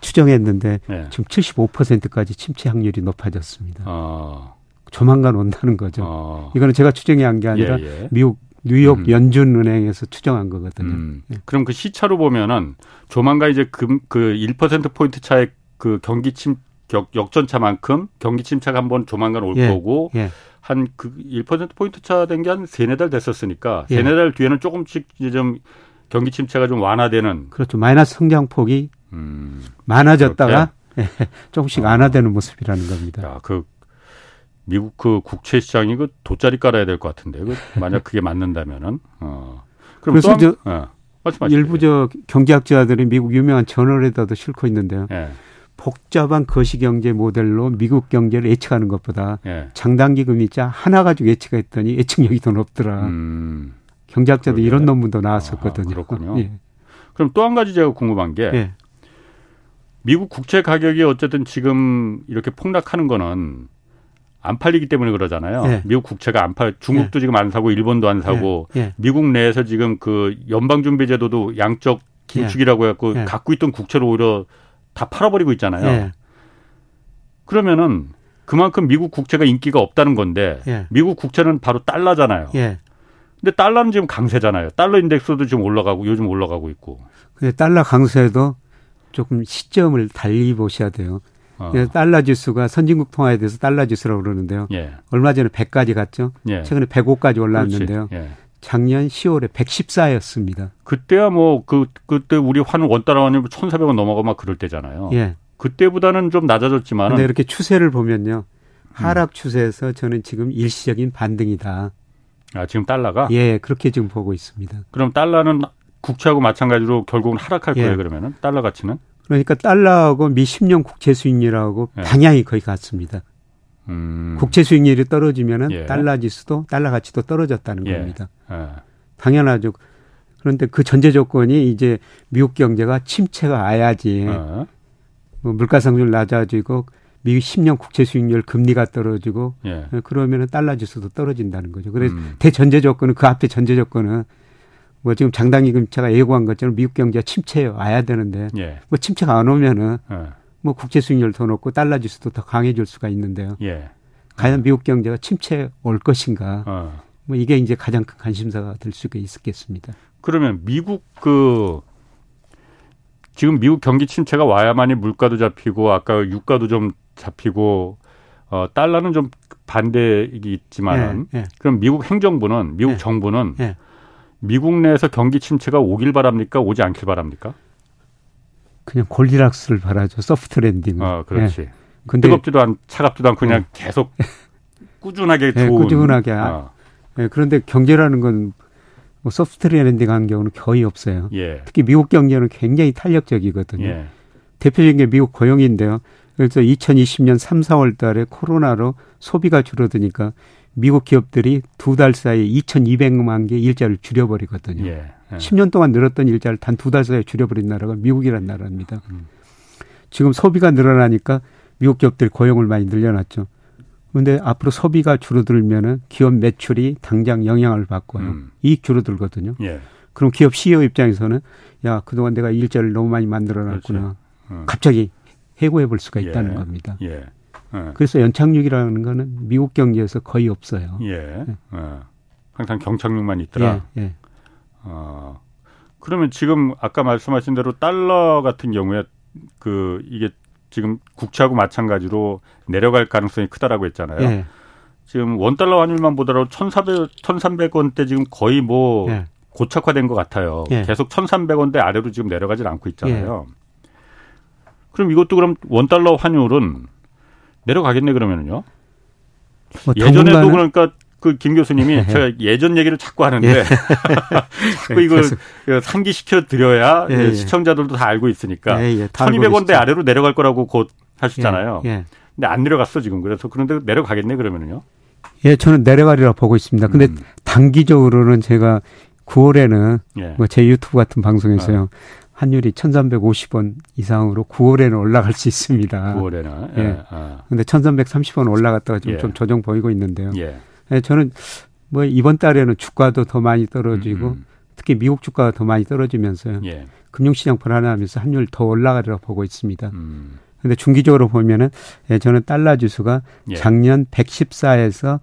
추정했는데 예. 지금 75%까지 침체 확률이 높아졌습니다. 어. 조만간 온다는 거죠. 어. 이거는 제가 추정이 한게 아니라 예, 예. 미국 뉴욕 음. 연준은행에서 추정한 거거든요. 음. 예. 그럼 그 시차로 보면은 조만간 이제 금, 그1% 포인트 차의 그 경기 침 격, 역전차만큼 경기 침체가 한번 조만간 올 예. 거고 예. 한그 1% 포인트 차 된 게 한 세네 달 됐었으니까 예. 세네 달 뒤에는 조금씩 이제 좀 경기 침체가 좀 완화되는 그렇죠. 마이너스 성장폭이 음. 많아졌다가 조금씩 어. 완화되는 모습이라는 겁니다. 야, 그 미국 그 국채 시장이 그 돗자리 깔아야 될 것 같은데 그 만약 그게 맞는다면은 어. 그럼 그래서 저 어. 일부 저 경제학자들이 미국 유명한 저널에다도 싣고 있는데요. 예. 복잡한 거시경제 모델로 미국 경제를 예측하는 것보다 예. 장단기 금리자 하나 가지고 예측했더니 예측력이 더 높더라. 음. 경제학자도 그러게. 이런 논문도 나왔었거든요. 아, 그렇군요. 예. 그럼 또 한 가지 제가 궁금한 게 예. 미국 국채 가격이 어쨌든 지금 이렇게 폭락하는 거는 안 팔리기 때문에 그러잖아요. 예. 미국 국채가 안 팔, 중국도 예. 지금 안 사고 일본도 안 사고 예. 예. 미국 내에서 지금 그 연방준비제도도 양적 긴축이라고 해갖고 예. 갖고 있던 국채를 오히려 다 팔아버리고 있잖아요. 예. 그러면은 그만큼 미국 국채가 인기가 없다는 건데 미국 국채는 바로 달러잖아요. 근데 달러는 지금 강세잖아요. 달러 인덱스도 지금 올라가고 요즘 올라가고 있고. 근데 달러 강세도 조금 시점을 달리 보셔야 돼요. 어. 달러 지수가 선진국 통화에 대해서 달러 지수라고 그러는데요. 예. 얼마 전에 100까지 갔죠. 예. 최근에 105까지 올랐는데요. 예. 작년 10월에 114였습니다. 그때야 뭐 그 그때 우리 환 원달러 환율 1,400원 넘어가 막 그럴 때잖아요. 예. 그때보다는 좀 낮아졌지만 근데 이렇게 추세를 보면요. 하락 추세에서 저는 지금 일시적인 반등이다. 아, 지금 달러가? 예, 그렇게 지금 보고 있습니다. 그럼 달러는 국채하고 마찬가지로 결국은 하락할 예. 거예요, 그러면은? 달러 가치는? 그러니까 달러하고 미 10년 국채 수익률하고 예. 방향이 거의 같습니다. 음. 국채 수익률이 떨어지면은 예. 달러 지수도 달러 가치도 떨어졌다는 예. 겁니다. 예. 당연하죠. 그런데 그 전제 조건이 이제 미국 경제가 침체가 와야지. 어. 뭐 물가 상승률 낮아지고 미국 10년 국채 수익률 금리가 떨어지고 예. 그러면은 달러 지수도 떨어진다는 거죠. 그래서 음. 대전제 조건은 그 앞에 전제 조건은 뭐 지금 장단기 금차가 예고한 것처럼 미국 경제가 침체에 와야 되는데 예. 뭐 침체가 안 오면은 예. 뭐 국채 수익률 더 높고 달러 지수도 더 강해질 수가 있는데요. 예. 과연 미국 경제가 침체에 올 것인가? 어. 뭐 이게 이제 가장 큰 관심사가 될 수가 있겠습니다. 그러면 미국 그 지금 미국 경기 침체가 와야만이 물가도 잡히고 아까 유가도 좀 잡히고 어 달러는 좀 반대이기 있지만은 예, 예. 그럼 미국 행정부는 미국 예. 정부는 예. 미국 내에서 경기 침체가 오길 바랍니까? 오지 않길 바랍니까? 그냥 Goldilocks를 바라죠. soft landing. 어, 그렇지. 예. 근데 뜨겁지도 않, 차갑지도 않고 그냥 어. 계속 꾸준하게 좋은. 예, 꾸준하게. 어. 예, 그런데 경제라는 건 뭐 soft landing 한 경우는 거의 없어요. 예. 특히 미국 경제는 굉장히 탄력적이거든요. 예. 대표적인 게 미국 고용인데요. 그래서 2020년 3, 4월 달에 코로나로 소비가 줄어드니까 미국 기업들이 두 달 사이에 2,200만 개 일자리를 줄여버리거든요. 예, 예. 10년 동안 늘었던 일자를 단 두 달 사이에 줄여버린 나라가 미국이란 나라입니다. 음. 지금 소비가 늘어나니까 미국 기업들이 고용을 많이 늘려놨죠. 근데 앞으로 소비가 줄어들면은 기업 매출이 당장 영향을 받고요. 음. 이익 줄어들거든요. 예. 그럼 기업 CEO 입장에서는 야, 그동안 내가 일자리를 너무 많이 만들어 놨구나. 그렇죠. 음. 갑자기 해고해 볼 수가 있다는 예. 겁니다. 예. 예. 그래서 연착륙이라는 거는 미국 경제에서 거의 없어요. 예. 네. 어. 항상 경착륙만 있더라. 예. 예. 어. 그러면 지금 아까 말씀하신 대로 달러 같은 경우에 그 이게 지금 국채하고 마찬가지로 내려갈 가능성이 크다라고 했잖아요. 예. 지금 원 달러 환율만 보더라도 1,400 1,300원대 지금 거의 뭐 예. 고착화된 것 같아요. 예. 계속 1,300원대 아래로 지금 내려가질 않고 있잖아요. 예. 그럼 이것도 그럼 원 달러 환율은 내려가겠네 그러면은요. 뭐 예전에도 그러니까 그 김 교수님이 예. 제가 예전 얘기를 자꾸 하는데 예. 자꾸 이걸 그 상기시켜 드려야 예, 예. 시청자들도 다 알고 있으니까 예, 예. 1200원대 아래로 내려갈 거라고 곧 하셨잖아요. 예, 근데 안 내려갔어 지금. 그래서 그런데 내려가겠네 그러면은요. 예, 저는 내려가리라 보고 있습니다. 근데 음. 단기적으로는 제가 9월에는 뭐 제 유튜브 같은 방송에서요. 어. 환율이 1,350원 이상으로 9월에는 올라갈 수 있습니다. 9월에는. 예. 예. 아. 근데 1,330원 올라갔다가 지금 예. 좀 조정 보이고 있는데요. 예. 예. 저는 뭐 이번 달에는 주가도 더 많이 떨어지고 음, 음. 특히 미국 주가가 더 많이 떨어지면서요. 예. 금융시장 불안하면서 환율 더 올라가리라 보고 있습니다. 음. 근데 중기적으로 보면은 예, 저는 달러 지수가 예. 작년 114에서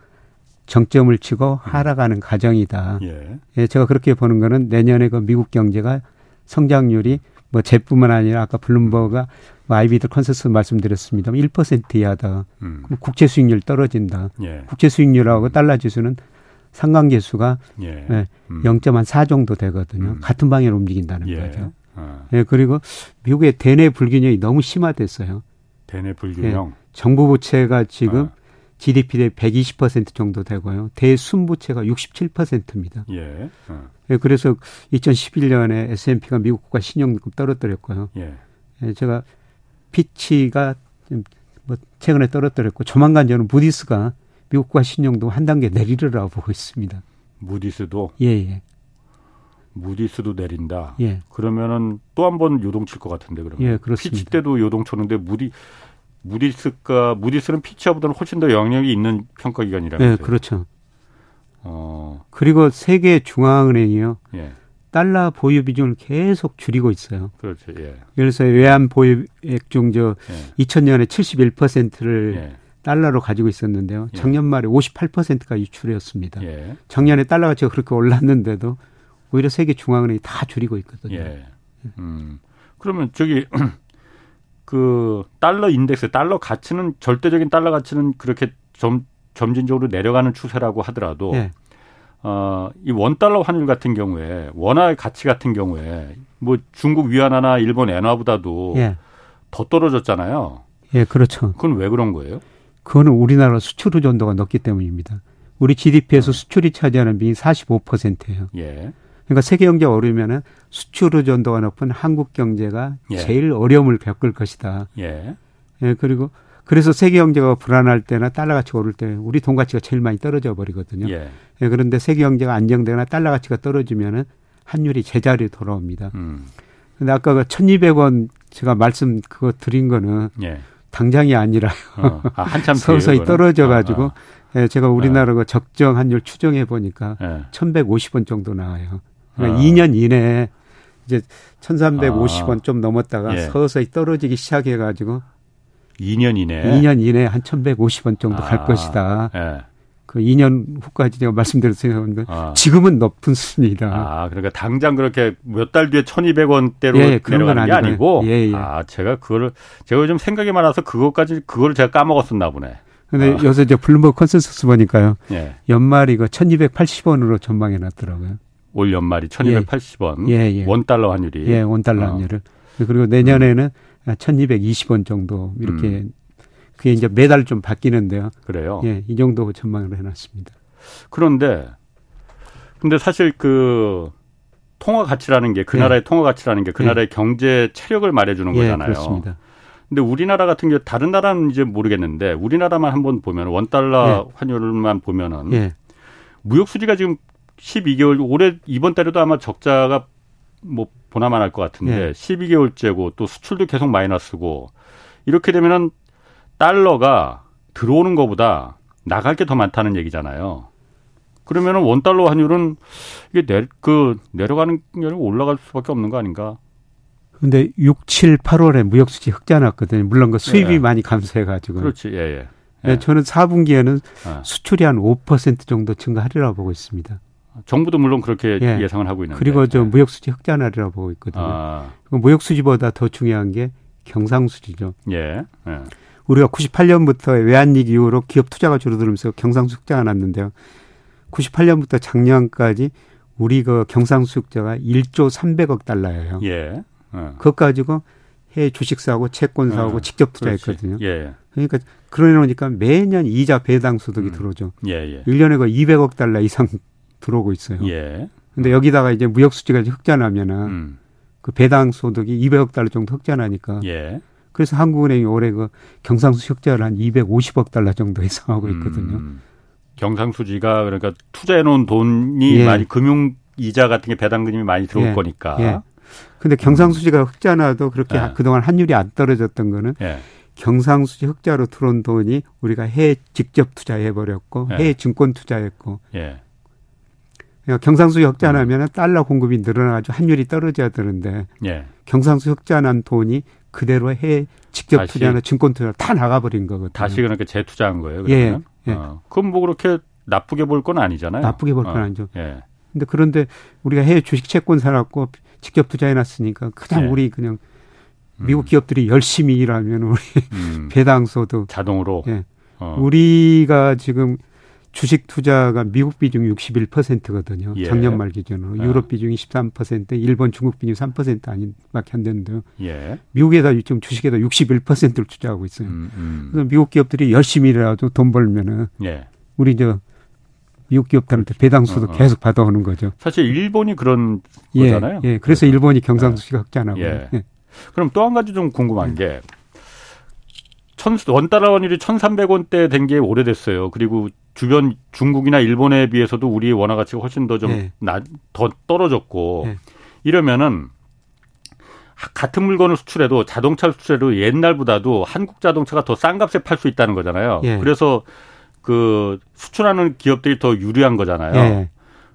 정점을 치고 하락하는 과정이다. 예. 예, 제가 그렇게 보는 거는 내년에 그 미국 경제가 성장률이 뭐 제뿐만 아니라 아까 Bloomberg가 뭐 IB들 consensus 말씀드렸습니다만 1% 이하다. 음. 국채 수익률 떨어진다. 예. 국채 수익률하고 달러 지수는 상관계수가 예. 예, 음. 0.4 정도 되거든요. 음. 같은 방향으로 움직인다는 예. 거죠. 아. 예, 그리고 미국의 대내 불균형이 너무 심화됐어요. 대내 불균형. 예, 정부 부채가 지금 아. GDP 대 120% 정도 되고요. 대순부채가 67%입니다. 예. 어. 예. 그래서 2011년에 S&P가 미국 국가 신용급 떨어뜨렸고요. 예. 예. 제가 피치가 뭐 최근에 떨어뜨렸고 조만간 저는 무디스가 미국 국가 신용도 한 단계 내리리라고 보고 있습니다. 무디스도 예, 예. 무디스도 내린다. 예. 그러면은 또 한 번 요동칠 것 같은데 그러면. 예, 그렇습니다. 피치 때도 요동쳤는데 무디 무디스가 무디스는 피치아보다는 훨씬 더 영향력이 있는 평가 기관이라면 네, 그렇죠. 어. 그리고 세계 중앙은행이요. 예. 달러 보유 비중을 계속 줄이고 있어요. 그렇죠. 예. 그래서 외환 보유액 중저 예. 2000년에 71%를 예. 달러로 가지고 있었는데요. 예. 작년 말에 58%가 유출이었습니다. 예. 작년에 달러 가치가 그렇게 올랐는데도 오히려 세계 중앙은행이 다 줄이고 있거든요. 예. 음. 그러면 저기 그 달러 인덱스, 달러 가치는 절대적인 달러 가치는 그렇게 점 점진적으로 내려가는 추세라고 하더라도 예. 어, 이 원달러 환율 같은 경우에 원화의 가치 같은 경우에 뭐 중국 위안화나 일본 엔화보다도 예. 더 떨어졌잖아요. 예, 그렇죠. 그건 왜 그런 거예요? 그거는 우리나라 수출 의존도가 높기 때문입니다. 우리 GDP에서 음. 수출이 차지하는 비율이 45%예요. 예. 그러니까 세계 경제가 어려우면은 수출 의존도가 높은 한국 경제가 예. 제일 어려움을 겪을 것이다. 예. 예. 그리고 그래서 세계 경제가 불안할 때나 달러 가치가 오를 때 우리 돈 가치가 제일 많이 떨어져 버리거든요. 예. 예. 그런데 세계 경제가 안정되거나 달러 가치가 떨어지면은 환율이 제자리에 돌아옵니다. 음. 근데 아까 그 1200원 제가 말씀 그거 드린 거는 예. 당장이 아니라요. 어. 아, 한참 서서히 떨어져 가지고 아, 아. 예, 제가 우리나라 그 적정 환율 추정해 보니까 예. 1150원 정도 나와요. 그러니까 아. 2년 이내에 이제 1350원 아. 좀 넘었다가 예. 서서히 떨어지기 시작해 가지고 2년 이내 2년 이내에 한 1150원 정도 아. 갈 것이다. 예. 그 2년 후까지 제가 말씀드렸어요. 아. 지금은 높은 수준이다. 아, 그러니까 당장 그렇게 몇 달 뒤에 1200원대로 예, 내려가는 게 아니고 예, 예. 아, 제가 그거를 제가 요즘 생각이 많아서 그것까지 그거를 제가 까먹었었나 보네. 근데 아. 요새 이제 Bloomberg consensus 보니까요. 예. 연말이 이거 1280원으로 전망해 놨더라고요. 올 연말이 1280원. 예, 예. 원달러 환율이. 예, 원달러 어. 환율을. 그리고 내년에는 음. 1220원 정도 이렇게 음. 그게 이제 매달 좀 바뀌는데요. 그래요? 예, 이 정도 전망을 해놨습니다. 그런데 근데 사실 그 통화 가치라는 게그 나라의 예. 통화 가치라는 게그 예. 나라의 경제 체력을 말해주는 예, 거잖아요. 그렇습니다. 근데 우리나라 같은 경우 다른 나라는 이제 모르겠는데 우리나라만 한번 보면 원 달러 예. 환율만 보면은 예. 무역 수지가 지금 12개월 올해 이번 달에도 아마 적자가 뭐 보나만 할것 같은데 네. 12개월째고 또 수출도 계속 마이너스고 이렇게 되면은 달러가 들어오는 것보다 나갈 게 더 많다는 얘기잖아요. 그러면은 원 달러 환율은 이게 내, 그 내려가는 게 올라갈 수밖에 없는 거 아닌가? 근데 6, 7, 8월에 무역 수지 흑자 났거든요. 물론 그 수입이 예. 많이 감소해 가지고. 그렇지. 예, 예. 예. 저는 4분기에는 예. 수출이 한 5% 정도 증가하리라고 보고 있습니다. 정부도 물론 그렇게 예. 상을 하고 있는데. 그리고 저 예. 무역 수지 흑자 나리라고 보고 있거든요. 아. 무역 수지보다 더 중요한 게 경상 수지죠. 예. 예. 우리가 98년부터 외환위기 이후로 기업 투자가 줄어들면서 경상수 흑자가 났는데요. 98년부터 작년까지 우리 그 경상수 흑자가 1조 300억 달러예요. 예. 어. 그것 가지고 해외 주식 사고 채권 사고 어. 직접 투자했거든요. 예. 그러니까 그러니까 매년 이자 배당 소득이 음. 들어오죠. 예, 예. 1년에 그 200억 달러 이상 들어오고 있어요. 예. 근데 여기다가 이제 무역 수지가 흑자 나면은 음. 그 배당 소득이 200억 달러 정도 흑자 나니까 예. 그래서 한국은행이 올해 그 경상수 흑자를 한 250억 달러 정도 예상하고 있거든요. 음, 경상수지가 그러니까 투자해 놓은 돈이 예. 많이 금융 이자 같은 게 배당금이 많이 들어올 예. 거니까. 예. 근데 경상수지가 흑자나도 그렇게 예. 그동안 환율이 안 떨어졌던 거는 예. 경상수지 흑자로 들어온 돈이 우리가 해외 직접 투자해 버렸고 예. 해외 증권 투자했고 예. 그러니까 경상수지 흑자나면 은 달러 공급이 늘어나가지고 환율이 떨어져야 되는데 예. 경상수 흑자난 돈이 그대로 해 직접 투자나 증권 투자 다 나가버린 거거든요. 다시 그러니까 재투자한 거예요. 그러면? 예. 예. 어. 그럼 뭐 그렇게 나쁘게 볼 건 아니잖아요. 나쁘게 볼건 어. 아니죠. 예. 근데 그런데 우리가 해외 주식 채권 사놨고 직접 투자해 놨으니까 그냥 예. 우리 그냥 미국 음. 기업들이 열심히 일하면 우리 음. 배당소도 자동으로 예. 어. 우리가 지금 주식 투자가 미국 비중이 61%거든요. 예. 작년 말 기준으로. 아. 유럽 비중이 13%, 일본, 중국 비중이 3% 아닌밖에 안 되는데요. 예. 미국에다 지금 주식에다 61%를 투자하고 있어요. 음, 음. 그래서 미국 기업들이 열심히 일해도 돈 벌면은 예. 우리 저 미국 기업들한테 배당수도 어, 어. 계속 받아오는 거죠. 사실 일본이 그런 예, 거잖아요. 예, 그래서 일본이 경상수지가 흑자나고. 예. 예. 그럼 또 한 가지 좀 궁금한 게 천, 원달러 원율이 1,300원대 된 게 오래됐어요. 그리고 주변 중국이나 일본에 비해서도 우리의 원화 가치가 훨씬 더 좀더 네. 떨어졌고 네. 이러면은 같은 물건을 수출해도 자동차 수출해도 옛날보다도 한국 자동차가 더 싼 값에 팔 수 있다는 거잖아요. 예. 그래서 그 수출하는 기업들이 더 유리한 거잖아요. 예.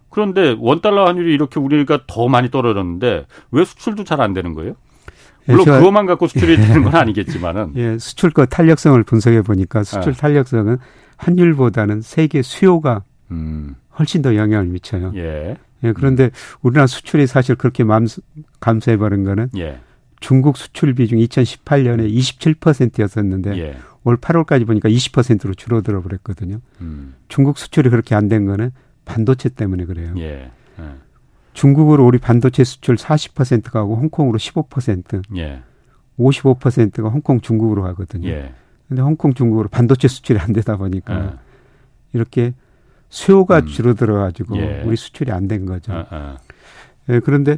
그런데 원달러 환율이 이렇게 우리가 더 많이 떨어졌는데 왜 수출도 잘 안 되는 거예요? 예, 물론 그것만 갖고 수출이 되는 건 아니겠지만은. 예, 수출 거 탄력성을 분석해 보니까 수출 아. 탄력성은 환율보다는 세계 수요가 음. 훨씬 더 영향을 미쳐요. 예. 예 그런데 우리나라 수출이 사실 그렇게 감소해 버린 거는 예. 중국 수출 비중 2018년에 27%였었는데 예. 올 8월까지 보니까 20%로 줄어들어 버렸거든요. 음. 중국 수출이 그렇게 안 된 거는 반도체 때문에 그래요. 예. 예. 중국으로 우리 반도체 수출 40% 가고 홍콩으로 15%, 예. 55%가 홍콩 중국으로 가거든요. 예. 근데 홍콩 중국으로 반도체 수출이 안 되다 보니까 예. 이렇게 수요가 음. 줄어들어 가지고 예. 우리 수출이 안 된 거죠. 아, 아. 예, 그런데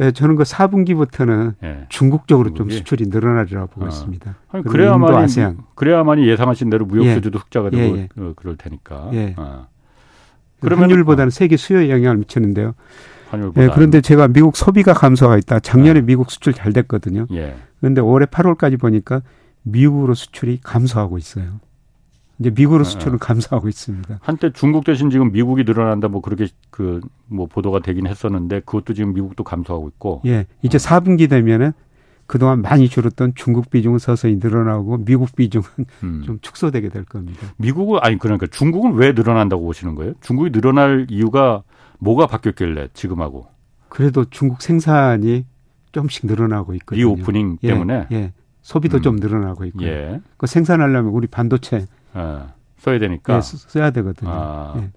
예, 저는 그 4분기부터는 예. 중국 쪽으로 좀 수출이 늘어나리라고 보고 아. 있습니다. 그래야만이 아세안. 그래야만이 예상하신 대로 무역 예. 수주도 흑자가 되고 예, 예. 그럴 테니까. 예. 아. 그러면 환율보다는 세계 수요에 영향을 미치는데요. 예, 그런데 제가 미국 소비가 감소가 있다. 작년에 네. 미국 수출 잘 됐거든요. 예. 그런데 올해 8월까지 보니까 미국으로 수출이 감소하고 있어요. 이제 미국으로 아, 수출은 아. 감소하고 있습니다. 한때 중국 대신 지금 미국이 늘어난다 뭐 그렇게 그 뭐 보도가 되긴 했었는데 그것도 지금 미국도 감소하고 있고. 예. 이제 어. 4분기 되면은 그동안 많이 줄었던 중국 비중은 서서히 늘어나고 미국 비중은 음. 좀 축소되게 될 겁니다. 미국은 아니 그러니까 중국은 왜 늘어난다고 보시는 거예요? 중국이 늘어날 이유가 뭐가 바뀌었길래 지금하고? 그래도 중국 생산이 조금씩 늘어나고 있거든요. reopening 예, 때문에. 예. 소비도 음. 좀 늘어나고 있고요. 예. 그 생산하려면 우리 반도체 아, 써야 되니까 예, 써야 되거든요. 아, 예.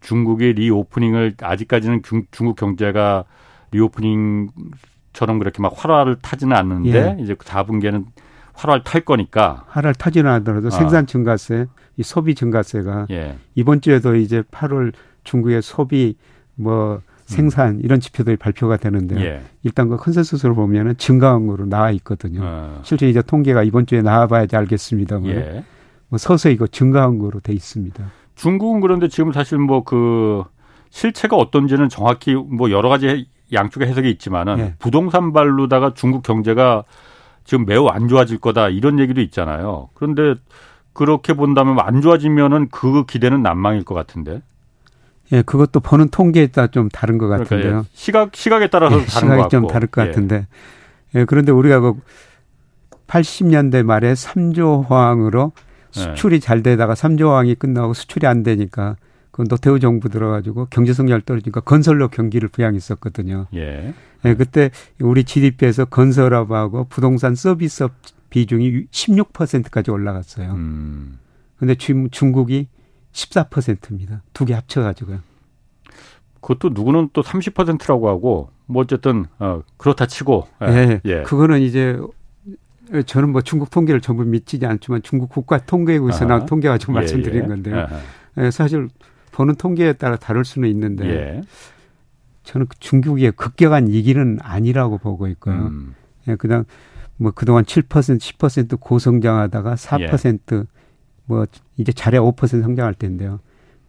중국의 reopening을 아직까지는 중, 국 경제가 reopening처럼 그렇게 막 활활을 타지는 않는데 예. 이제 4분기에는 활활 탈 거니까 활활 타지는 않더라도 아. 생산 증가세, 이 소비 증가세가 예. 이번 주에도 이제 8월 중국의 소비 뭐 생산 이런 지표들이 발표가 되는데 예. 일단 그 consensus를 보면은 증가한 거로 나와 있거든요. 어. 실제 이제 통계가 이번 주에 나와봐야지 알겠습니다만 예. 뭐 서서히 그 증가한 거로 돼 있습니다. 중국은 그런데 지금 사실 뭐 그 실체가 어떤지는 정확히 뭐 여러 가지 양쪽의 해석이 있지만은 예. 부동산 발로다가 중국 경제가 지금 매우 안 좋아질 거다 이런 얘기도 있잖아요. 그런데 그렇게 본다면 안 좋아지면은 그 기대는 난망일 것 같은데. 예, 그것도 보는 통계에 따라 좀 다른 것 그러니까 같은데요. 그러니까 시각 시각에 따라서 예, 다른 시각이 좀 다를 것 예. 같은데. 예, 그런데 우리가 그 80년대 말에 3조 호황으로 수출이 예. 잘 되다가 3조 호황이 끝나고 수출이 안 되니까 그 노태우 정부 들어가지고 경제 성장이 떨어지니까 건설로 경기를 부양했었거든요. 예. 예, 그때 우리 GDP에서 건설업하고 부동산 서비스업 비중이 16%까지 올라갔어요. 음. 근데 중국이 14%입니다. 두 개 합쳐가지고요. 그것도 누구는 또 30%라고 하고 뭐 어쨌든 어 그렇다 치고 예, 예. 예. 그거는 이제 저는 뭐 중국 통계를 전부 믿지 않지만 중국 국가 통계국에서 나온 통계 가지고 예, 말씀드린 예. 건데요. 예, 사실 보는 통계에 따라 다를 수는 있는데 예. 저는 그 중국의 급격한 위기는 아니라고 보고 있고요. 음. 예, 그냥 뭐 그동안 7% 10% 고성장하다가 4% 뭐 예. 이제 잘해 5% 성장할 텐데요.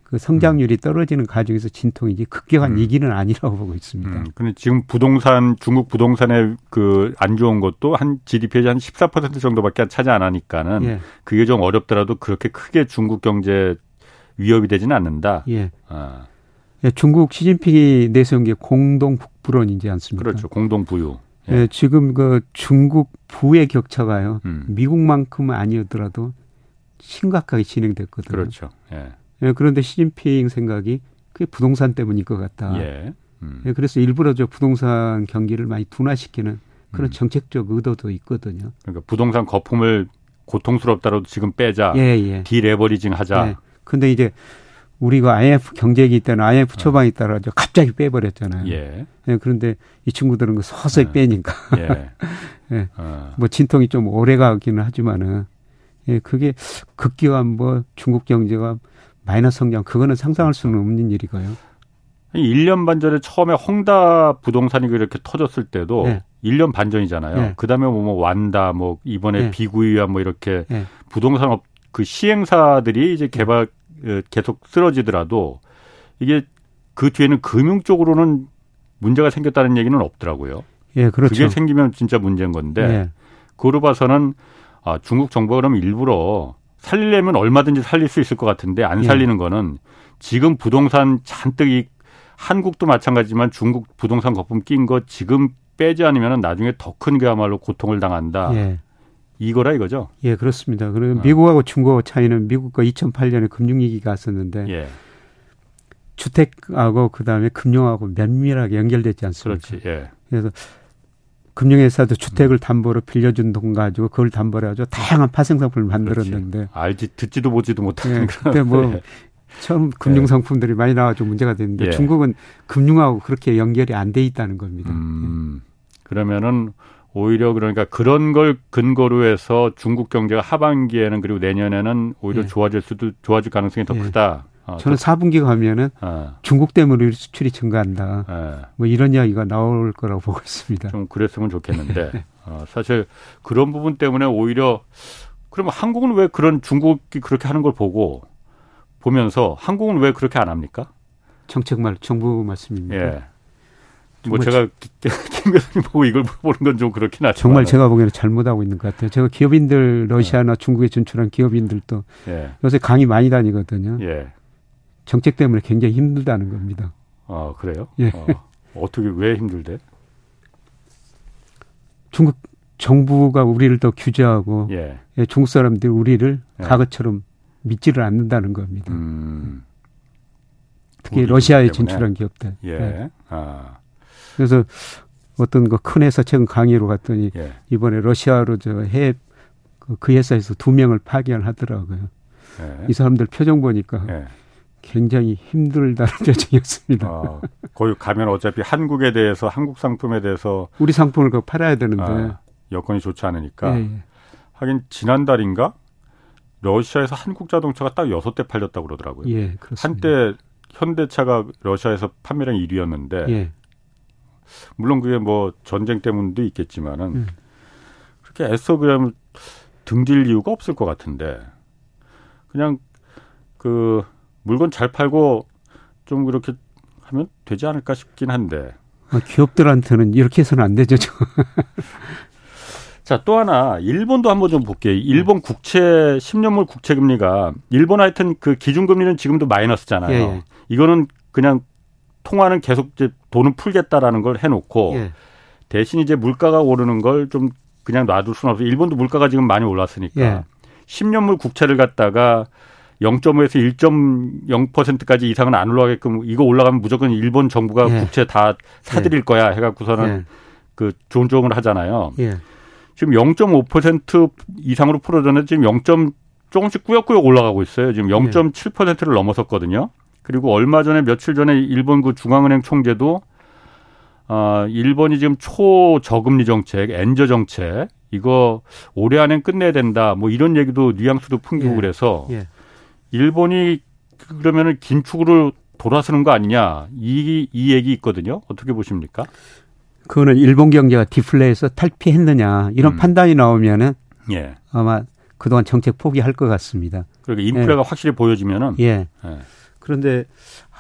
그 성장률이 떨어지는 과정에서 진통이지 급격한 음. 위기는 아니라고 보고 있습니다. 음. 근데 지금 부동산 중국 부동산의 그 안 좋은 것도 한 GDP의 한14% 정도밖에 차지 안 하니까는 예. 그게 좀 어렵더라도 그렇게 크게 중국 경제 위협이 되지는 않는다. 예. 아. 예, 중국 시진핑이 내세운 게 공동 북부론이지 않습니까? 그렇죠. 공동 부유. 예. 예, 지금 그 중국 부의 격차가요. 음. 미국만큼은 아니었더라도 심각하게 진행됐거든요. 그렇죠. 예. 예, 그런데 시진핑 생각이 그게 부동산 때문일 것 같다. 예. 음. 예, 그래서 일부러 저 부동산 경기를 많이 둔화시키는 그런 음. 정책적 의도도 있거든요. 그러니까 부동산 거품을 고통스럽다라도 지금 빼자. 예, 예. deleveraging 하자. 예. 근데 이제 우리가 IMF 경제위기 때는 IMF 처방에 따라 갑자기 빼버렸잖아요. 예. 예. 그런데 이 친구들은 그 서서히 예. 빼니까. 예. 예. 어. 뭐 진통이 좀 오래 가기는 하지만은 예, 그게 급기야 뭐 중국 경제가 마이너스 성장 그거는 상상할 수는 없는 일이고요. 1년 반 전에 처음에 헝다 부동산이 이렇게 터졌을 때도 네. 1년 반 전이잖아요. 네. 그다음에 뭐, 뭐 완다 뭐 이번에 네. 비구이위안 뭐 이렇게 네. 부동산 업 그 시행사들이 이제 개발 어, 계속 쓰러지더라도 이게 그 뒤에는 금융 쪽으로는 문제가 생겼다는 얘기는 없더라고요. 예, 그렇죠. 그게 생기면 진짜 문제인 건데 예. 그로 봐서는 아, 중국 정부가 그럼 일부러 살리려면 얼마든지 살릴 수 있을 것 같은데 안 예. 살리는 예. 거는 지금 부동산 잔뜩 이 한국도 마찬가지지만 중국 부동산 거품 낀 거 지금 빼지 않으면 나중에 더 큰 그야말로 고통을 당한다. 예. 이거라 이거죠? 예, 그렇습니다. 그리고 어. 미국하고 중국하고 차이는 미국과 2008년에 금융위기가 왔었는데 예. 주택하고 그다음에 금융하고 면밀하게 연결되지 않습니까? 그렇지. 예. 그래서 금융회사도 주택을 음. 담보로 빌려준 돈 가지고 그걸 담보로 해가지고 다양한 파생상품을 만들었는데 그렇지. 알지 듣지도 보지도 못하는 예, 그때 뭐 예. 처음 금융 상품들이 예. 많이 나와가지고 문제가 됐는데 예. 중국은 금융하고 그렇게 연결이 안 돼 있다는 겁니다. 음, 그러면은 오히려 그러니까 그런 걸 근거로 해서 중국 경제가 하반기에는 그리고 내년에는 오히려 예. 좋아질 수도 좋아질 가능성이 더 예. 크다. 어, 저는 4분기 가면은 어. 중국 때문에 수출이 증가한다. 예. 뭐 이런 이야기가 나올 거라고 보고 있습니다. 좀 그랬으면 좋겠는데 어, 사실 그런 부분 때문에 오히려 그러면 한국은 왜 그런 중국이 그렇게 하는 걸 보고 보면서 한국은 왜 그렇게 안 합니까? 정책 말 정부 말씀입니다. 예. 뭐 제가 김 교수님 보고 이걸 보는 건 좀 그렇긴 하죠. 정말 제가 보기에는 잘못하고 있는 것 같아요. 제가 기업인들 러시아나 네. 중국에 진출한 기업인들도 예. 요새 강의 많이 다니거든요. 예. 정책 때문에 굉장히 힘들다는 겁니다. 아 그래요? 예. 어, 떻게왜 힘들대? 중국 정부가 우리를 더 규제하고 예. 예 중국 사람들이 우리를 예. 과거처럼 믿지를 않는다는 겁니다. 음. 특히 러시아에 진출한 기업들. 예. 예. 아. 그래서 어떤 그 큰 회사 최근 강의로 갔더니 예. 이번에 러시아로 저 해외 그, 그 회사에서 두 명을 파견하더라고요. 예. 이 사람들 표정 보니까 예. 굉장히 힘들다는 표정이었습니다. 어, 거기 가면 어차피 한국에 대해서 한국 상품에 대해서 우리 상품을 그 팔아야 되는데 아, 여건이 좋지 않으니까 예, 예. 하긴 지난달인가 러시아에서 한국 자동차가 딱 여섯 대 팔렸다고 그러더라고요. 예, 한때 현대차가 러시아에서 판매량 1위였는데 예. 물론 그게 뭐 전쟁 때문도 있겠지만은 음. 그렇게 애써 그냥 등질 이유가 없을 것 같은데 그냥 그 물건 잘 팔고 좀 그렇게 하면 되지 않을까 싶긴 한데 아, 기업들한테는 이렇게 해서는 안 되죠. 자, 또 하나 일본도 한번 좀 볼게요. 일본 국채 10년물 국채 금리가 일본 하여튼 그 기준 금리는 지금도 마이너스잖아요. 예, 예. 이거는 그냥 통화는 계속 이제 돈을 풀겠다라는 걸 해놓고 예. 대신 이제 물가가 오르는 걸 좀 그냥 놔둘 수는 없어요. 일본도 물가가 지금 많이 올랐으니까 예. 10년물 국채를 갖다가 0.5에서 1.0%까지 이상은 안 올라가게끔 이거 올라가면 무조건 일본 정부가 예. 국채 다 사들일 예. 거야 해갖고서는 예. 그 조언을 하잖아요. 예. 지금 0.5% 이상으로 풀어졌는데 지금 0. 조금씩 꾸역꾸역 올라가고 있어요. 지금 0.7%를 넘어섰거든요. 그리고 얼마 전에 며칠 전에 일본 그 중앙은행 총재도 아, 일본이 지금 초저금리 정책, 엔저 정책 이거 올해 안엔 끝내야 된다. 뭐 이런 얘기도 뉘앙스도 풍기고 예. 그래서 예. 일본이 그러면은 긴축으로 돌아서는 거 아니냐 이, 이 얘기 있거든요. 어떻게 보십니까? 그거는 일본 경제가 디플레에서 탈피했느냐 이런 음. 판단이 나오면은 예. 아마 그동안 정책 포기할 것 같습니다. 그러니까 인플레가 예. 확실히 보여지면은 예. 예. 그런데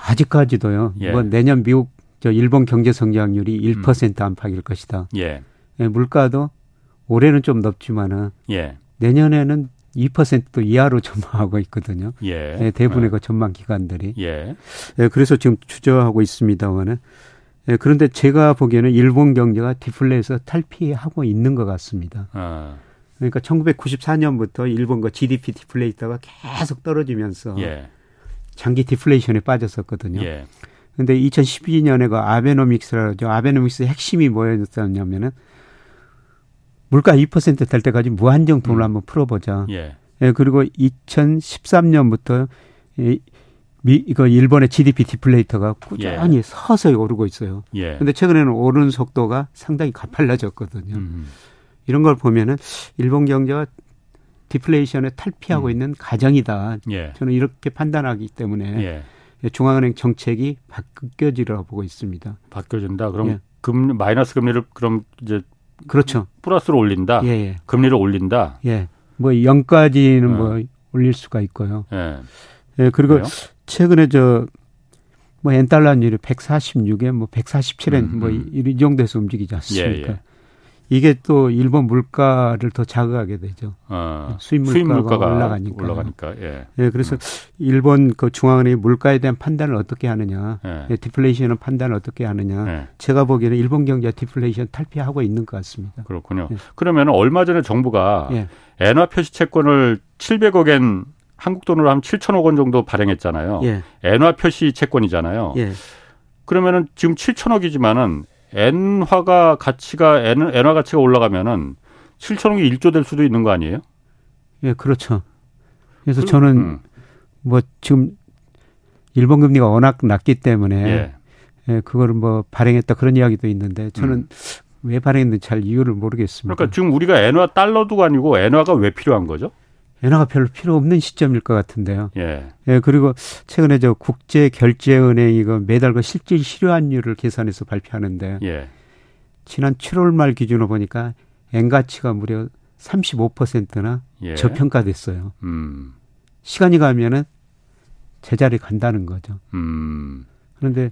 아직까지도요. 예. 이번 내년 미국 저 일본 경제 성장률이 1% 음. 안팎일 것이다. 예. 예. 물가도 올해는 좀 높지만은 예. 내년에는 2%도 이하로 전망하고 있거든요. 예. 예 대부분의 예. 그 전망 기관들이. 예. 예. 그래서 지금 추저하고 있습니다만은 예, 그런데 제가 보기에는 일본 경제가 디플레에서 탈피하고 있는 것 같습니다. 아. 그러니까 1994년부터 일본 그 GDP 디플레이터가 계속 떨어지면서 예. 장기 디플레이션에 빠졌었거든요. 예. 근데 2012년에 그 아베노믹스라죠. 아베노믹스의 핵심이 뭐였냐면은 물가 2%될 때까지 무한정 돈을 음. 한번 풀어보자. 예. 예. 그리고 2013년부터 이, 미, 이거 일본의 GDP 디플레이터가 꾸준히 예. 서서히 오르고 있어요. 예. 근데 최근에는 오르는 속도가 상당히 가팔라졌거든요. 음. 이런 걸 보면은 일본 경제가 디플레이션에 탈피하고 음. 있는 가정이다. 예. 저는 이렇게 판단하기 때문에 예. 중앙은행 정책이 바뀌어지리라고 보고 있습니다. 바뀌어진다. 그럼 예. 금 마이너스 금리를 그럼 이제 그렇죠. 플러스로 올린다. 예, 예. 금리를 올린다. 예. 뭐 0까지는 어. 뭐 올릴 수가 있고요. 예. 예 그리고 그래요? 최근에 저 뭐 엔달러율이 146에 뭐 147엔 음, 뭐이 정도에서 움직이지 않습니까? 예, 예. 이게 또 일본 물가를 더 자극하게 되죠. 어, 수입 물가가, 수입 물가가 올라가니까. 올라가니까. 예. 예 그래서 음. 일본 그 중앙은행이 물가에 대한 판단을 어떻게 하느냐, 예. 예, 디플레이션은 판단을 어떻게 하느냐. 예. 제가 보기에는 일본 경제 디플레이션 탈피하고 있는 것 같습니다. 그렇군요. 예. 그러면 얼마 전에 정부가 예. 엔화 표시 채권을 700억엔 한국 돈으로 한 7천억 원 정도 발행했잖아요. 예. 엔화 표시 채권이잖아요. 예. 그러면은 지금 7천억이지만은 엔화가 가치가 엔, 엔화 가치가 올라가면은 7천억이 1조 될 수도 있는 거 아니에요? 예, 그렇죠. 그래서 그, 저는 음. 뭐 지금 일본 금리가 워낙 낮기 때문에 예. 예, 그거를 뭐 발행했다 그런 이야기도 있는데 저는 음. 왜 발행했는지 잘 이유를 모르겠습니다. 그러니까 지금 우리가 엔화 달러도 아니고 엔화가 왜 필요한 거죠? 엔화가 별로 필요 없는 시점일 것 같은데요. 예. 예 그리고 최근에 저 국제 결제은행 이거 매달 그 실질 실효환율을 계산해서 발표하는데 예. 지난 7월 말 기준으로 보니까 엔 가치가 무려 35%나 예. 저평가됐어요. 음. 시간이 가면은 제자리 간다는 거죠. 음. 그런데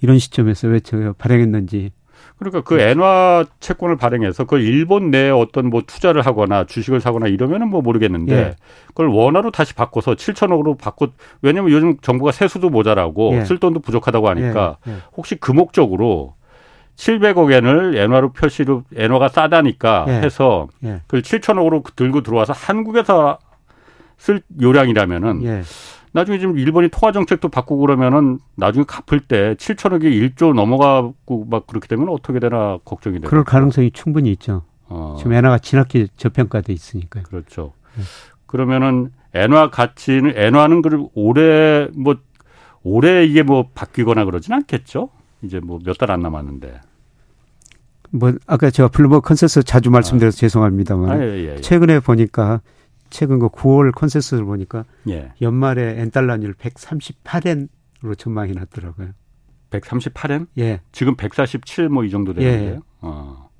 이런 시점에서 왜 제가 발행했는지 그러니까 그 엔화 채권을 발행해서 그걸 일본 내에 어떤 뭐 투자를 하거나 주식을 사거나 이러면은 뭐 모르겠는데 예. 그걸 원화로 다시 바꿔서 7천억으로 바꿔 왜냐면 요즘 정부가 세수도 모자라고 예. 쓸 돈도 부족하다고 하니까 예. 예. 혹시 그 목적으로 700억 엔을 엔화로 표시로 엔화가 싸다니까 예. 해서 예. 그걸 7천억으로 들고 들어와서 한국에서 쓸 요량이라면은 나중에 지금 일본이 통화 정책도 바꾸고 그러면은 나중에 갚을 때 7천억이 1조 넘어가고 막 그렇게 되면 어떻게 되나 걱정이 돼요. 그럴 가능성이 충분히 있죠. 어. 지금 엔화가 지나치게 저평가돼 있으니까요. 그렇죠. 네. 그러면은 엔화 가치는 엔화는 그 올해 뭐 올해 이게 뭐 바뀌거나 그러진 않겠죠. 이제 뭐 몇 달 안 남았는데. 뭐 아까 제가 Bloomberg consensus 자주 말씀드려서 아. 죄송합니다만 아, 예, 예, 예. 최근에 보니까 최근 그 9월 consensus를 보니까 예. 연말에 엔달러 환율 138엔으로 전망이 났더라고요. 138엔? 예. 지금 147 뭐 이 정도 되는데요. 예. 어.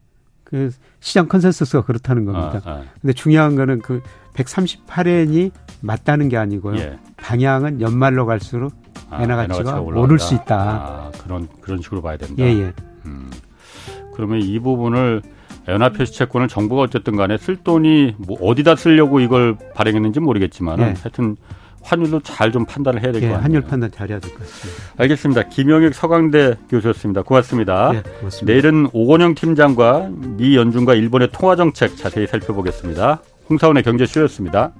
그 시장 consensus가 그렇다는 겁니다. 아, 아. 근데 중요한 거는 그 138엔이 맞다는 게 아니고요. 예. 방향은 연말로 갈수록 아, 엔화 가치가 오를 수 있다. 아, 그런 그런 식으로 봐야 된다. 예, 예. 음. 그러면 이 부분을 연합회 시채권을 정부가 어쨌든 간에 쓸 돈이 뭐 어디다 쓰려고 이걸 발행했는지 모르겠지만 네. 하여튼 환율도 잘 좀 판단을 해야 될것 네, 같아요. 환율 판단 잘해야 될 것 같습니다. 알겠습니다. 김영익 서강대 교수였습니다. 고맙습니다. 네, 고맙습니다. 내일은 오건영 팀장과 미 연준과 일본의 통화 정책 자세히 살펴보겠습니다. 홍사원의 경제쇼였습니다.